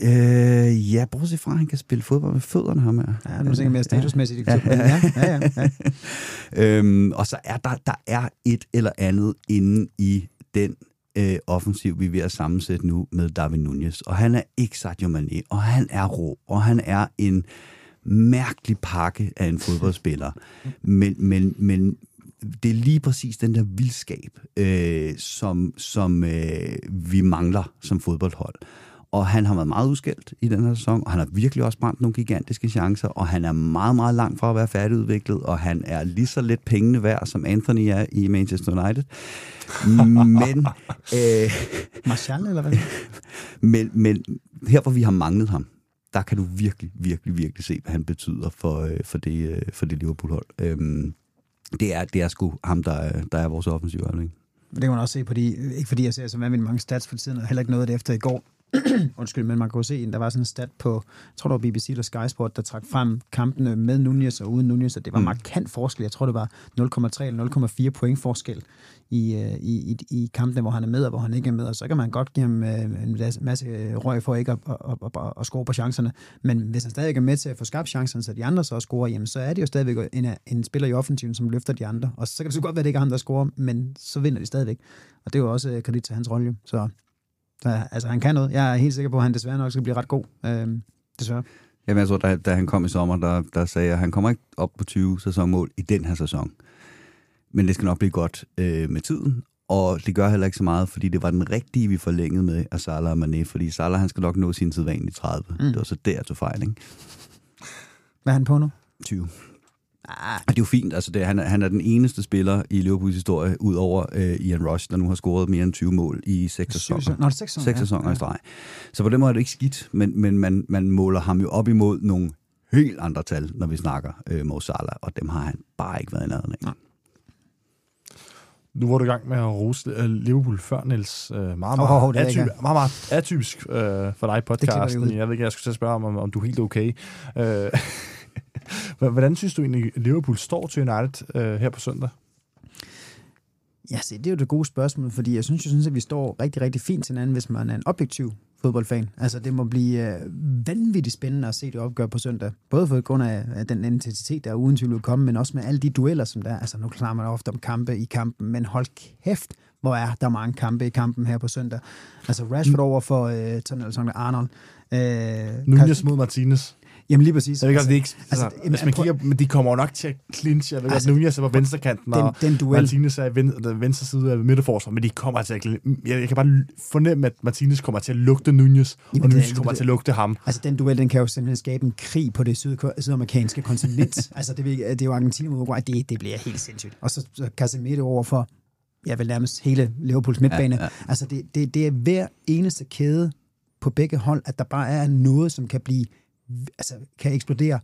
Øh, ja, bortset fra, at han kan spille fodbold med fødderne, ham her. Ja, det er måske mere statusmæssigt. Ja, ja, ja. ja, [LAUGHS] ja, øhm, og så er der, der er et eller andet inde i den øh, offensiv, vi er ved at sammensætte nu med David Nunez. Og han er ikke Sadio Mane, og han er rå, og han er en mærkelig pakke af en fodboldspiller. [LAUGHS] Men, men, men det er lige præcis den der vildskab, øh, som, som øh, vi mangler som fodboldhold. Og han har været meget udskældt i den her sæson, og han har virkelig også brændt nogle gigantiske chancer, og han er meget, meget langt fra at være færdigudviklet, og han er lige så lidt pengene værd, som Anthony er i Manchester United. [LAUGHS] Men... øh, Martial, eller hvad? [LAUGHS] men, men her, hvor vi har manglet ham, der kan du virkelig, virkelig, virkelig se, hvad han betyder for, øh, for, det, øh, for det Liverpool-hold. Øhm, det er, det er sgu ham, der der er vores offensiv øjeblik. Det kan man også se på de, ikke fordi jeg ser så vanvittigt mange stats for tiden, og heller ikke noget af det efter i går, [CLEARS THROAT] Undskyld, men man kunne se, at der var sådan en stat på, jeg tror det var BBC eller Sky Sport, der trak frem kampene med Nunez og uden Nunez, og det var mm. markant forskel. Jeg tror, det var 0,3 eller 0,4 point forskel i, øh, i, i, i kampene, hvor han er med og hvor han ikke er med, og så kan man godt give ham øh, en masse røg for ikke at, at, at, at, at score på chancerne. Men hvis han stadig er med til at få skabt chancerne, så de andre så scorer, jamen så er det jo stadigvæk en, en spiller i offensiven, som løfter de andre. Og så kan det så godt være, at det ikke er ham, der scorer, men så vinder de stadigvæk. Og det er jo også øh, kredit til hans rolle. Så så, altså, han kan noget. Jeg er helt sikker på, at han desværre nok skal blive ret god. Øh, desværre. Jamen, jeg tror, da, da han kom i sommer, der, der sagde jeg, at han kommer ikke op på 20 sæsonmål i den her sæson. Men det skal nok blive godt øh, med tiden, og det gør heller ikke så meget, fordi det var den rigtige, vi forlængede med af Salah og Mané, fordi Salah, han skal nok nå sin i 30. Mm. Det var så der, til fejl, ikke? Hvad er han på nu? 20. Ah. Det er jo fint. Altså det, han, er, han er den eneste spiller i Liverpools historie, ud over øh, Ian Rush, der nu har scoret mere end 20 mål i seks sæsoner. Nå, seks sæsoner, seks sæsoner ja. i streg. Så på den måde er det ikke skidt, men, men man, man måler ham jo op imod nogle helt andre tal, når vi snakker øh, Mo Salah, og dem har han bare ikke været i nærheden af. Nu var du i gang med at rose uh, Liverpool før, Niels. Uh, meget, meget, oh, oh, atyp, meget, meget atypisk uh, for dig i podcasten. Jeg ved ikke, jeg skulle til at spørge om, om du er helt okay. Uh, [LAUGHS] Hvordan synes du egentlig, Liverpool står til United øh, her på søndag? Ja, se, det er jo det gode spørgsmål, fordi jeg synes jo synes, at vi står rigtig, rigtig fint til hinanden, hvis man er en objektiv fodboldfan. Altså, det må blive øh, vanvittigt spændende at se det opgør på søndag. Både for grund af, af den intensitet, der er uden tvivl komme, men også med alle de dueller, som der er. Altså, nu klarer man ofte om kampe i kampen, men hold kæft, hvor er der mange kampe i kampen her på søndag. Altså, Rashford over for øh, Alexander Arnold. Øh, Nunez mod Martinez. Jamen lige præcis. Jeg ved altså, ikke, altså, altså, hvis man kigger, men de kommer jo nok til at clinche. Jeg ved altså, godt, Nunez er på venstrekanten, den, og den duel. Martinez er ven, venstre side af midterforsvar, men de kommer til at jeg, jeg kan bare fornemme, at Martinez kommer til at lugte Nunez, Jamen, og Nunez kommer det, til at lugte ham. Altså den duel, den kan jo simpelthen skabe en krig på det syd, sydamerikanske kontinent. [LAUGHS] altså det, det er jo Argentina mod Uruguay, det, det bliver helt sindssygt. Og så, så Casemiro over for, jeg vil nærmest hele Liverpools midtbane. Ja, ja. Altså det, det, det er hver eneste kæde på begge hold, at der bare er noget, som kan blive altså, kan eksplodere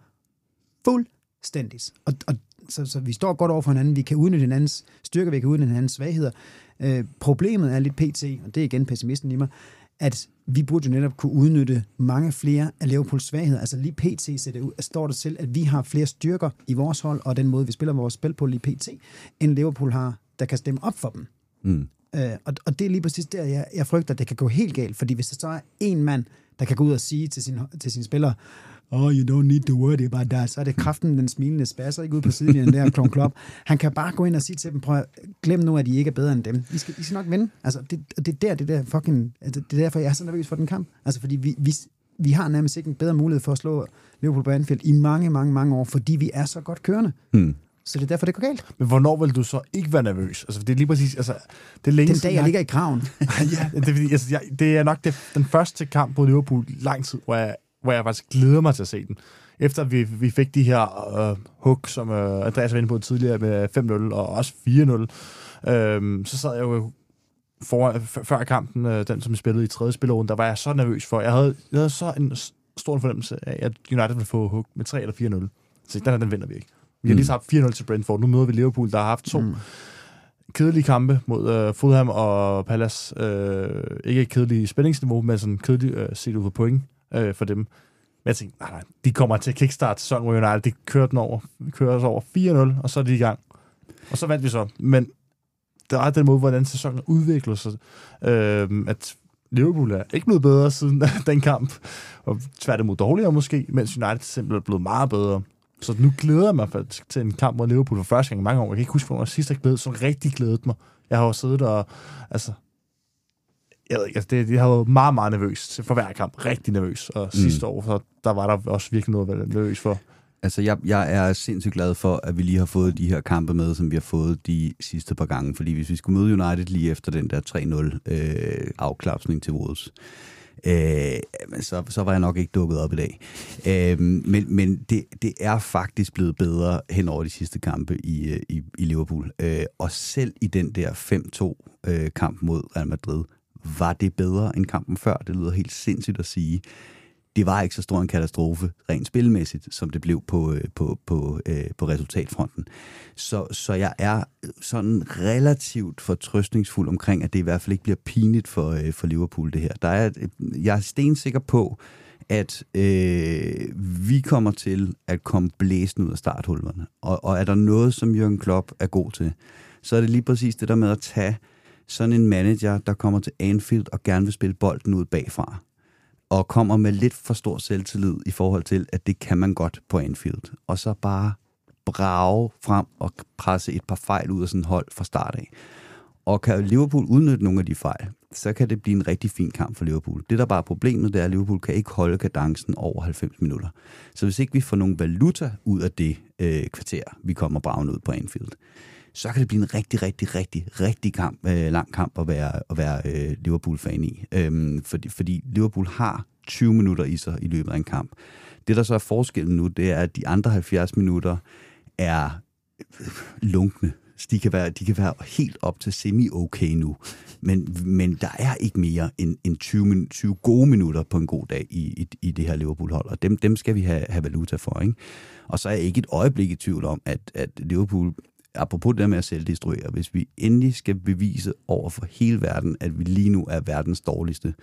fuldstændigt. Og, og så, så vi står godt over for hinanden, vi kan udnytte hinandens styrker, vi kan udnytte hinandens svagheder. Øh, problemet er lidt pt, og det er igen pessimisten i mig, at vi burde jo netop kunne udnytte mange flere af Liverpools svagheder. Altså lige pt. Så det ud, står det til, at vi har flere styrker i vores hold, og den måde, vi spiller vores spil på lige pt., end Liverpool har, der kan stemme op for dem. Mm. Øh, og, og det er lige præcis der, jeg, jeg frygter, at det kan gå helt galt, fordi hvis der så er en mand, der kan gå ud og sige til, sin, til sin spillere, oh, you don't need to worry about that. Så er det kraften, den smilende spasser, ikke ud på sidelinjen der, Klon Klopp. Han kan bare gå ind og sige til dem, prøv glem nu, at I ikke er bedre end dem. I skal, I skal nok vinde. Altså, det, det er der, det der fucking, altså, det er derfor, jeg er så nervøs for den kamp. Altså, fordi vi, vi, vi har nærmest ikke en bedre mulighed for at slå Liverpool på Anfield i mange, mange, mange år, fordi vi er så godt kørende. Hmm. Så det er derfor, det går galt. Men hvornår vil du så ikke være nervøs? Altså, det er lige præcis... Altså, det er længe Den dag, jeg, jeg ligger i kraven. [LAUGHS] ja, det, er, altså, jeg, det er nok det, den første kamp på Liverpool lang tid, hvor jeg, hvor jeg faktisk glæder mig til at se den. Efter vi, vi fik de her uh, hook, som uh, Andreas var inde på tidligere med 5-0 og også 4-0, uh, så sad jeg jo for, før kampen, øh, den som vi spillede i tredje spillerunde, der var jeg så nervøs for. Jeg havde, jeg havde så en stor fornemmelse af, at United ville få hug med 3 eller 4-0. Så den her, den vinder vi ikke. Vi har lige haft 4-0 til Brentford. Nu møder vi Liverpool, der har haft to mm. kedelige kampe mod øh, Fulham og Palace. Øh, ikke kedelige spændingsniveau, men sådan kedelige øh, set ud på point øh, for dem. Men jeg tænkte, nej, nej, de kommer til kickstart sæsonen, hvor United, de kører den over, kører os over 4-0, og så er de i gang. Og så vandt vi så. Men det er den måde, hvordan sæsonen udvikler sig. Øh, at Liverpool er ikke blevet bedre siden [LAUGHS] den kamp, og tværtimod dårligere måske, mens United simpelthen er blevet meget bedre. Så nu glæder jeg mig faktisk til en kamp mod Liverpool for første gang i mange år. Jeg kan ikke huske, hvornår jeg sidst har glædet, så rigtig glædet mig. Jeg har jo siddet og, altså, jeg ved ikke, altså det, jeg har været meget, meget nervøs for hver kamp. Rigtig nervøs. Og mm. sidste år, så der var der også virkelig noget at være nervøs for. Altså, jeg, jeg er sindssygt glad for, at vi lige har fået de her kampe med, som vi har fået de sidste par gange. Fordi hvis vi skulle møde United lige efter den der 3-0 øh, afklapsning til Wolves, øh, Øh, så, så var jeg nok ikke dukket op i dag. Øh, men men det, det er faktisk blevet bedre hen over de sidste kampe i, øh, i, i Liverpool. Øh, og selv i den der 5-2 øh, kamp mod Real Madrid, var det bedre end kampen før. Det lyder helt sindssygt at sige det var ikke så stor en katastrofe rent spilmæssigt, som det blev på, øh, på, på, øh, på resultatfronten. Så, så jeg er sådan relativt fortrøstningsfuld omkring, at det i hvert fald ikke bliver pinligt for, øh, for Liverpool det her. Der er, jeg er stensikker på, at øh, vi kommer til at komme blæsende ud af starthulverne. Og, og er der noget, som Jürgen Klopp er god til, så er det lige præcis det der med at tage sådan en manager, der kommer til Anfield og gerne vil spille bolden ud bagfra og kommer med lidt for stor selvtillid i forhold til, at det kan man godt på Anfield. Og så bare brage frem og presse et par fejl ud af sådan hold fra start af. Og kan Liverpool udnytte nogle af de fejl, så kan det blive en rigtig fin kamp for Liverpool. Det, der bare er problemet, det er, at Liverpool kan ikke holde kadencen over 90 minutter. Så hvis ikke vi får nogen valuta ud af det øh, kvarter, vi kommer braven ud på Anfield, så kan det blive en rigtig, rigtig, rigtig, rigtig kamp, øh, lang kamp at være, at være øh, Liverpool-fan i. Øhm, fordi, fordi Liverpool har 20 minutter i sig i løbet af en kamp. Det, der så er forskellen nu, det er, at de andre 70 minutter er øh, lunkne. De kan være, de kan være helt op til semi-okay nu. Men, men der er ikke mere end, end 20, 20 gode minutter på en god dag i, i, i det her Liverpool-hold, og dem, dem skal vi have, have valuta for. Ikke? Og så er jeg ikke et øjeblik i tvivl om, at, at Liverpool apropos det med at selvdestruere, hvis vi endelig skal bevise over for hele verden, at vi lige nu er verdens dårligste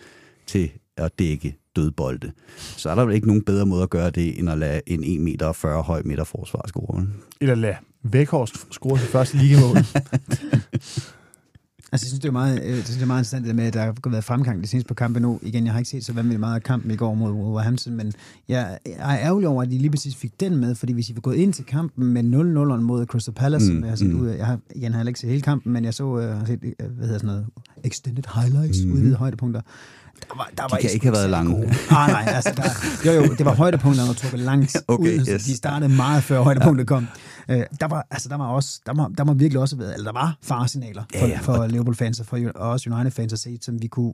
til at dække dødbolde, så er der vel ikke nogen bedre måde at gøre det, end at lade en 1,40 meter høj midterforsvar score. Eller lade Vækhorst score sit første ligamål. [LAUGHS] Altså, jeg synes, det er meget, øh, det synes, det er meget interessant det med, at der har været fremgang det seneste på kampen nu. Igen, jeg har ikke set så vanvittigt meget af kampen i går mod Wolverhampton, men jeg er ærgerlig over, at de lige præcis fik den med, fordi hvis I var gået ind til kampen med 0-0 mod Crystal Palace, mm, jeg har set mm. ud jeg har, igen har jeg ikke set hele kampen, men jeg så, har set, uh, hvad hedder sådan noget, extended highlights, mm. udvidede højdepunkter. Der var, der var de kan ikke have været lange. Ah, nej, altså, der, jo, jo, det var højdepunkterne, der tog langt [LAUGHS] okay, ud. Yes. De startede meget før højdepunktet kom. Uh, der var, altså, der var også, der var, der var virkelig også, eller der var faresignaler for, ja, ja. for Liverpool-fans og for og også United-fans at se, som vi kunne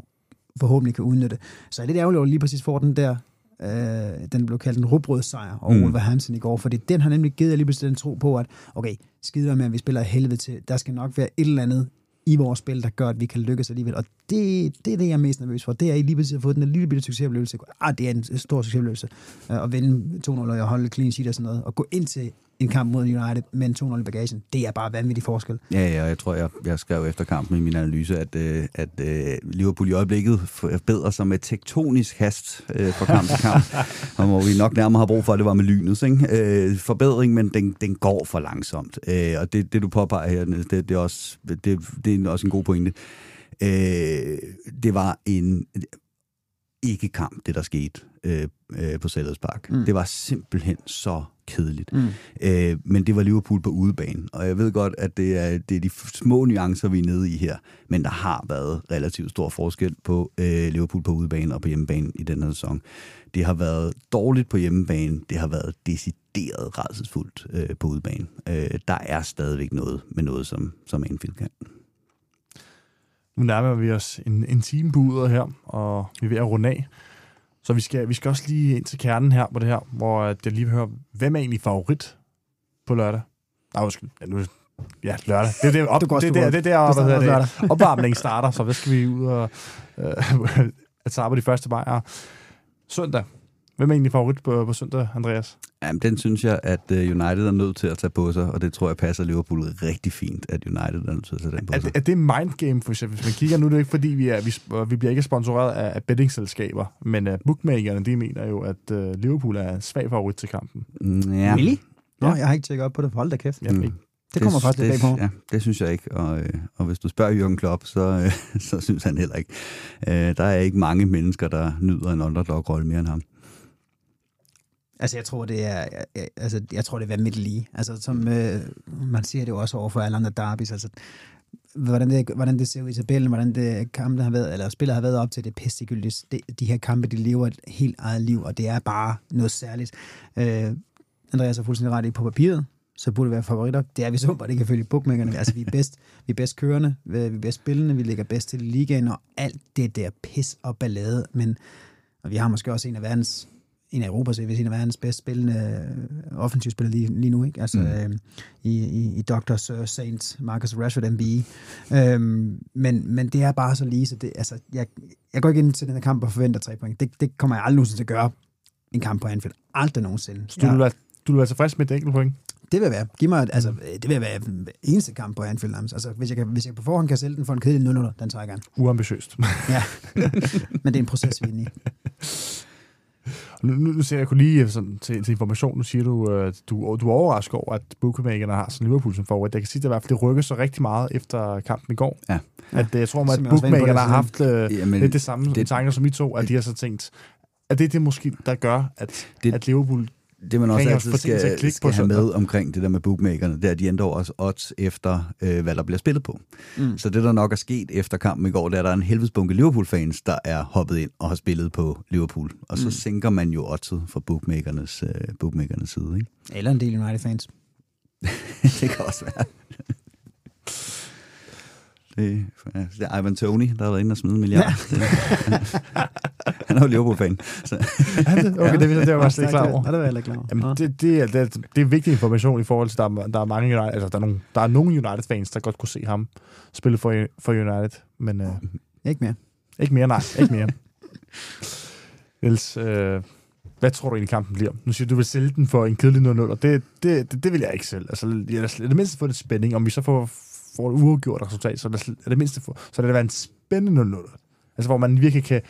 forhåbentlig kan udnytte. Så er det ærgerligt, at lige præcis får den der øh, den blev kaldt en rubrødssejr over mm. Wolverhampton i går, fordi den har nemlig givet jer lige pludselig den tro på, at okay, skider med, at vi spiller helvede til, der skal nok være et eller andet i vores spil, der gør, at vi kan lykkes alligevel. Og det, det er det, jeg er mest nervøs for. Det er, at I lige præcis har fået den lille bitte succesoplevelse. Ah, det er en stor succesoplevelse. Øh, at vinde 2-0 og holde clean sheet og sådan noget. Og gå ind til en kamp mod United med en 2-0 i bagagen. Det er bare vanvittig forskel. Ja, ja, jeg tror, jeg, jeg skrev efter kampen i min analyse, at, øh, at øh, Liverpool i øjeblikket forbedrer sig med tektonisk hast øh, fra kamp til kamp. [LAUGHS] og hvor vi nok nærmere har brug for, at det var med lynet. Ikke? Øh, forbedring, men den, den går for langsomt. Øh, og det, det, du påpeger her, det, det, er også, det, det er også en god pointe. Øh, det var en ikke kamp, det der skete øh, øh, på Sellers Park. Mm. Det var simpelthen så kedeligt. Mm. Øh, men det var Liverpool på udebane, og jeg ved godt, at det er, det er de små nuancer, vi er nede i her, men der har været relativt stor forskel på øh, Liverpool på udebane og på hjemmebane i den her sæson. Det har været dårligt på hjemmebane, det har været decideret redselsfuldt øh, på udebane. Øh, der er stadigvæk noget med noget, som, som Anfield kan. Nu nærmer vi os en, en time på her, og vi er ved at runde af. Så vi skal, vi skal også lige ind til kernen her på det her, hvor jeg lige vil høre, hvem er egentlig favorit på lørdag? Nej, undskyld. Ja, nu Ja, lørdag. Det er det, op, også det, der, lørdag. det der, hvad hedder det, opvarmningen starter, så hvad skal vi ud og øh, [LAUGHS] at på de første bajer. Søndag. Hvem er egentlig favorit på, på søndag, Andreas? Jamen, den synes jeg, at øh, United er nødt til at tage på sig, og det tror jeg passer Liverpool rigtig fint, at United er nødt til at tage den på Er, sig. det- er det mindgame, for eksempel? Hvis man kigger nu, er det ikke fordi, vi, er, vi, vi bliver ikke sponsoreret af, af bettingselskaber, men uh, bookmakerne, de mener jo, at uh, Liverpool er svag favorit til kampen. Mm, Ja. Really? Nå, Ja. jeg har ikke tjekket op på det. Hold da kæft. Jeg Mm. Det kommer faktisk lidt det, bag på. Ja, det synes jeg ikke. Og, øh, og hvis du spørger Jürgen Klopp, så, øh, [LAUGHS] så synes han heller ikke. Øh, der er ikke mange mennesker, der nyder en underdog-rolle mere end ham. Altså, jeg tror, det er, jeg, altså, jeg tror, det er midt lige. Altså, som øh, man siger det jo også over for alle andre derbys. Altså, hvordan det, hvordan det ser ud i tabellen, hvordan det kampe har været, eller spillet har været op til, det er pistegyldigt. De, de her kampe, de lever et helt eget liv, og det er bare noget særligt. Øh, Andreas har fuldstændig ret i på papiret, så burde det være favoritter. Det er vi så bare, det kan følge bookmakerne. Altså, vi er bedst, vi er bedst kørende, vi er bedst spillende, vi ligger bedst til ligaen, og alt det der pis og ballade. Men og vi har måske også en af verdens en af Europas, hvis en af verdens bedst spillende øh, offensivspillere lige, lige nu, ikke? Altså Mm. øh, i, i, i Dr. Sir Saint Marcus Rashford MBE. Øhm, men, men det er bare så lige, så det, altså, jeg, jeg går ikke ind til den her kamp og forventer tre point. Det, det kommer jeg aldrig nogensinde til at gøre en kamp på Anfield. Aldrig nogensinde. Så du, Ja. vil være, du vil være tilfreds med et enkelt point? Det vil være, giv mig, altså, det vil være eneste kamp på Anfield. Altså, hvis jeg, kan, hvis jeg på forhånd kan sælge den for en kedelig 0 den tager jeg gerne. Uambitiøst. Ja. [LAUGHS] Men det er en proces, vi er inde i. [LAUGHS] nu, nu, ser jeg kunne lige sådan, til, til information, nu siger du, øh, du, du er overrasket over, at bookmakerne har sådan Liverpool som favorit. Jeg kan sige, at det i hvert fald det rykker så rigtig meget efter kampen i går. Ja. At, øh, jeg tror, at på bookmakerne har haft øh, Jamen, lidt det samme det, tanker som I to, at de har så tænkt, at det er det måske, der gør, at, Det- at Liverpool Det man også altid skal, skal på have med søndag. omkring det der med bookmakerne, det er, at de ændrer også odds efter, øh, hvad der bliver spillet på. Mm. Så det, der nok er sket efter kampen i går, det er, at der er en helvedes bunke Liverpool-fans, der er hoppet ind og har spillet på Liverpool. Og så Mm. sænker man jo oddset fra bookmakernes, øh, bookmakernes side. Ikke? Eller en del United-fans. [LAUGHS] det kan også være. [LAUGHS] Det, ja, det er Ivan Tony, der har været inde og smide en milliard. [LAUGHS] Ja. [LAUGHS] Han er jo Liverpool-fan. Okay, det, det var jeg slet ikke klar over. Ja, det var jeg ikke klar over. Jamen, det, det, er, det, er, det er vigtig information i forhold til, at der, er- der er mange United, altså der er nogle, der er nogle United-fans, der godt kunne se ham spille for, for United, men øh, Ikke mere. ikke mere, nej, ikke mere. Niels, øh, hvad tror du egentlig kampen bliver? Nu siger du, du vil sælge den for en kedelig 0-0, og det, det, det, det vil jeg ikke selv. Altså, jeg er det mindste få lidt spænding, om vi så får, får et uafgjort resultat, så er det, er det mindste så det være en spændende 0-0. Altså, hvor man virkelig kan,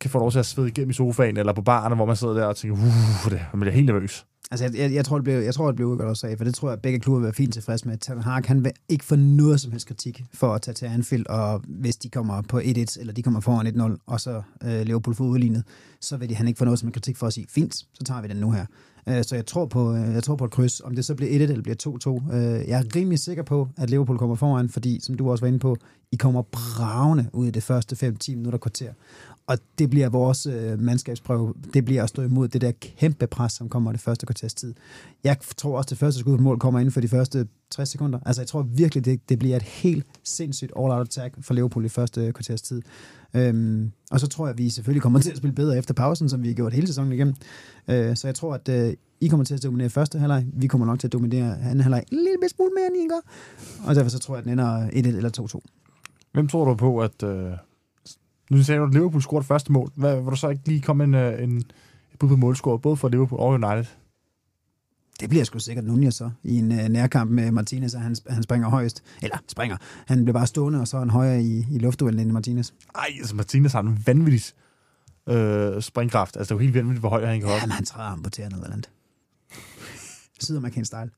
kan få lov til at svede igennem i sofaen, eller på baren, hvor man sidder der og tænker, uh, det, man bliver helt nervøs. Altså, jeg, jeg, jeg, tror, det blev, jeg tror, det blev udgået også af, for det tror jeg, at begge klubber vil være fint tilfreds med. Ten Hag, han vil ikke få noget som helst kritik for at tage til Anfield, og hvis de kommer på 1-1, eller de kommer foran 1-0, og så øh, Liverpool får udlignet, så vil de, han ikke få noget som helst kritik for at sige, fint, så tager vi den nu her. Øh, så jeg tror, på, øh, jeg tror på et kryds. Om det så bliver 1-1 eller bliver 2-2. Øh, jeg er rimelig sikker på, at Liverpool kommer foran, fordi, som du også var inde på, I kommer bravende ud i det første 5-10 minutter kvarter. Og det bliver vores øh, mandskabsprøve. Det bliver at stå imod det der kæmpe pres, som kommer det første kvarters tid. Jeg tror også, det første skud på mål kommer inden for de første 60 sekunder. Altså, jeg tror virkelig, det, det bliver et helt sindssygt all-out attack for Liverpool i første kvarters tid. Øhm, og så tror jeg, at vi selvfølgelig kommer [LAUGHS] til at spille bedre efter pausen, som vi har gjort hele sæsonen igennem. Øh, så jeg tror, at øh, I kommer til at dominere første halvleg. Vi kommer nok til at dominere anden halvleg en lille smule mere, end I gør. Og derfor så tror jeg, at den ender 1-1 eller 2-2. Hvem tror du på, at... Øh, nu sagde du, at Liverpool scorede første mål. Hvad, vil du så ikke lige komme en, øh, en, bud på målscore, både for Liverpool og United? Det bliver sgu sikkert Nunez så, i en uh, nærkamp med Martinez, og han, han springer højst. Eller springer. Han bliver bare stående, og så er han højere i, i luftduellen end Martinez. Ej, altså Martinez har en vanvittig øh, springkraft. Altså, det er jo helt vanvittigt, hvor høj han kan hoppe. men han træder ham på tæerne eller andet. Sydamerikansk style.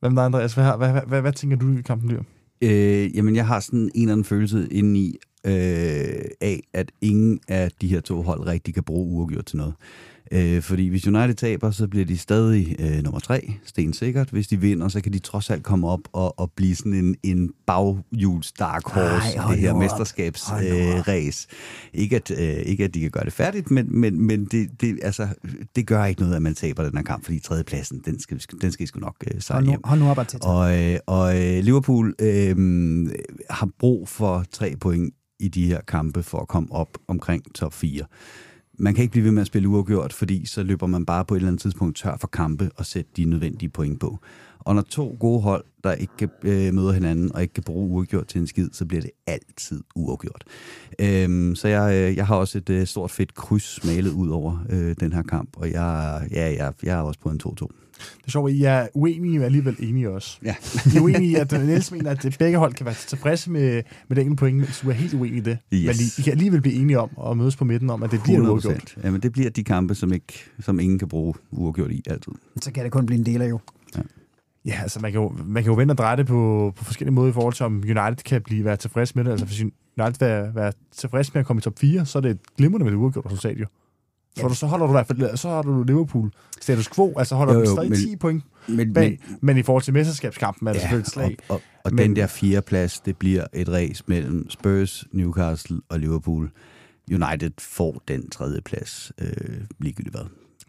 Hvem der er, Andreas? Hvad, hvad, hvad, hvad, hvad tænker du, i kampen bliver? Øh, jamen, jeg har sådan en eller anden følelse indeni øh, af, at ingen af de her to hold rigtig kan bruge uafgjort til noget. Øh, fordi hvis United taber, så bliver de stadig øh, nummer tre, stensikkert. Hvis de vinder, så kan de trods alt komme op og, og blive sådan en, en baghjuls dark horse, Ej, det her mesterskabsræs. Øh, ikke, at, øh, ikke at de kan gøre det færdigt, men, men, men det, det, altså, det gør ikke noget, at man taber den her kamp, fordi tredjepladsen, den skal, den skal I sgu nok øh, nu, hjem. hold nu op og tæt. Og, øh, og øh, Liverpool øh, har brug for tre point i de her kampe for at komme op omkring top 4 man kan ikke blive ved med at spille uafgjort, fordi så løber man bare på et eller andet tidspunkt tør for kampe og sætte de nødvendige point på. Og når to gode hold, der ikke kan øh, møde hinanden og ikke kan bruge uafgjort til en skid, så bliver det altid uafgjort. Øhm, så jeg, øh, jeg har også et øh, stort fedt kryds malet ud over øh, den her kamp, og jeg, ja, jeg, jeg er også på en 2-2. Det er sjovt, at I er uenige, men alligevel enige også. Ja. I er uenige i, at Niels mener, at begge hold kan være tilfredse med, med den point, mens du er helt uenig i det. Yes. Men I, I kan alligevel blive enige om at mødes på midten om, at det bliver uafgjort. Jamen, det bliver de kampe, som, ikke, som ingen kan bruge uafgjort i altid. Så kan det kun blive en del af jo. Ja, altså man kan jo, man kan jo vende og dreje det på, på forskellige måder i forhold til, om United kan blive være tilfreds med det. Altså hvis United vil være tilfreds med at komme i top 4, så er det et glimrende med det uafgjort resultat jo. For du, så holder du i hvert fald, så har du Liverpool status quo, altså holder Jo, du jo, stadig men- 10 point Men, bag, men, men i forhold til mesterskabskampen er det ja, selvfølgelig et slag. Og, og, og Men- den der fjerdeplads, det bliver et race mellem Spurs, Newcastle og Liverpool. United får den tredje plads, øh, ligegyldigt hvad.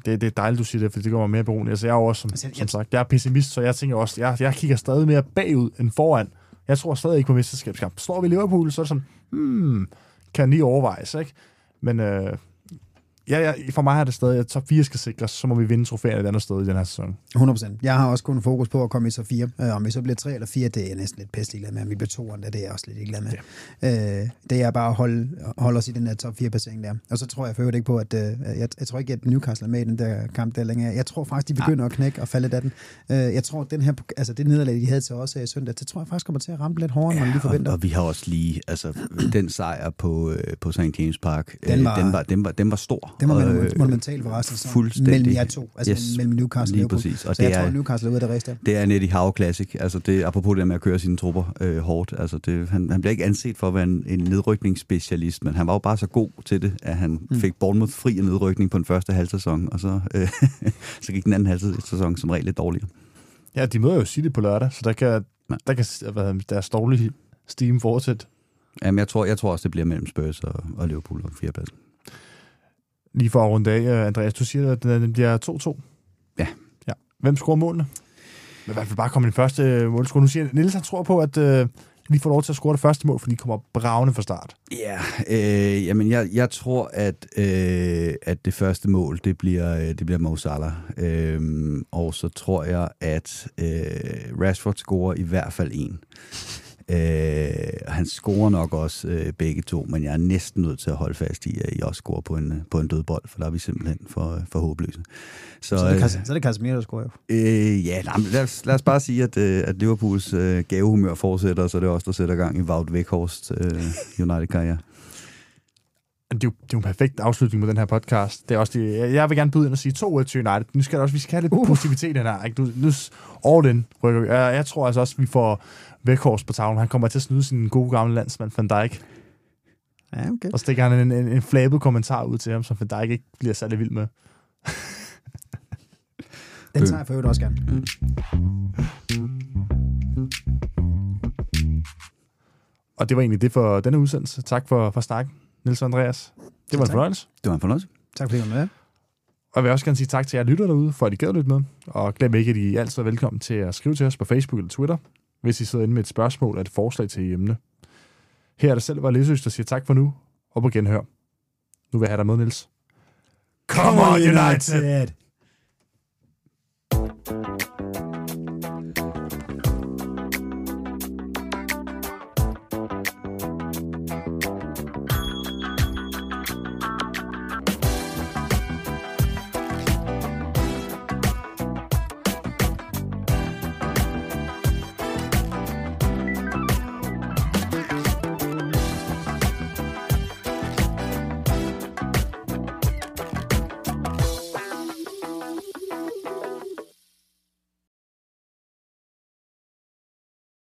Det, det er dejligt, du siger det, for det gør mig mere berolig. Altså, jeg er jo også, som, altså, jeg- som sagt, jeg er pessimist, så jeg tænker også, jeg, jeg kigger stadig mere bagud end foran. Jeg tror stadig ikke på mesterskabskamp. Slår vi Liverpool, så er det sådan, hmm, kan lige overvejes, ikke? Men øh, ja, ja, for mig er det stadig, at top 4 skal sikres, så må vi vinde trofæerne et andet sted i den her sæson. 100%. Jeg har også kun fokus på at komme i top 4. Øh, om vi så bliver 3 eller 4, det er jeg næsten lidt pest ligeglad med. Om vi bliver 2 det er jeg også lidt ligeglad med. Ja. Øh, det er bare at holde, holde os i den der top 4 placering der. Og så tror jeg for øvrigt ikke på, at øh, jeg, jeg, tror ikke, at Newcastle er med i den der kamp der længere. Jeg tror faktisk, de begynder at knække og falde lidt af den. Øh, jeg tror, at den her, altså det nederlag, de havde til os i søndag, det tror jeg faktisk kommer til at ramme lidt hårdere, end man lige og, forventer. og vi har også lige, altså den sejr på, øh, på St. James Park, Den øh, var- den, var, den, var, den var stor. Det må være øh, monumentalt for resten af sæsonen. fuldstændig. Mellem jer to, altså Yes, mellem Newcastle og lige Liverpool. præcis. Og så jeg det tror, er- at Newcastle er ude af det race der. Det er Eddie Howe Classic. Altså det, apropos det med at køre sine trupper øh, hårdt. Altså det, han, han bliver ikke anset for at være en, en nedrykningsspecialist, men han var jo bare så god til det, at han mm. fik Bournemouth fri af nedrykning på den første halvsæson, og så, øh, [LAUGHS] så gik den anden halvsæson som regel lidt dårligere. Ja, de møder jo City på lørdag, så der kan, Ja. der kan hvad, deres dårlige steam fortsætte. Jamen, jeg tror, jeg tror også, det bliver mellem Spurs og, og Liverpool og fjerdepladsen. Lige for at runde af, øh, Andreas, du siger, at den bliver 2-2. Ja. ja. Hvem scorer målene? Men i hvert fald bare komme den første målscore. Nu siger Niels, han tror på, at øh, de får lov til at score det første mål, for de kommer bravende fra start. Ja, øh, jamen jeg, jeg tror, at, øh, at det første mål, det bliver, øh, det bliver Mo Salah. Øh, og så tror jeg, at øh, Rashford scorer i hvert fald en. Øh, han scorer nok også øh, begge to, men jeg er næsten nødt til at holde fast i, at I også scorer på en, øh, på en død bold, for der er vi simpelthen for, for håbløse. Så, så, det, så er det Casemiro, der scorer jo. Øh, ja, nej, lad, os, lad os bare sige, at, øh, at Liverpools øh, gavehumør fortsætter, så det er også der sætter gang i Wout Weghorst øh, United-karriere. Det er, jo, det er jo en perfekt afslutning på den her podcast. Det er også det, jeg jeg vil gerne byde ind og sige 2 til United. Nu skal der også, vi skal have lidt uh. positivitet i den her. Ikke? Nu, nu all in rykker vi. Jeg, jeg tror altså også, at vi får Weghorst på tavlen. Han kommer til at snyde sin gode gamle landsmand Van Dijk. Ja, okay. Og stikker han en, en, en flabet kommentar ud til ham, som Van Dijk ikke bliver særlig vild med. Den tager jeg for øvrigt også gerne. Og det var egentlig det for denne udsendelse. Tak for, for snakken, Niels og Andreas. Det var en tak. fornøjelse. Det var en fornøjelse. Tak fordi du var med. Og jeg vil også gerne sige tak til jer lytter derude, for at I gad lidt med. Og glem ikke, at I altid er velkommen til at skrive til os på Facebook eller Twitter, hvis I sidder inde med et spørgsmål eller et forslag til emne. Her er det selv, var Læsøs, der siger tak for nu, og på genhør. Nu vil jeg have dig med, Niels. Come on, United!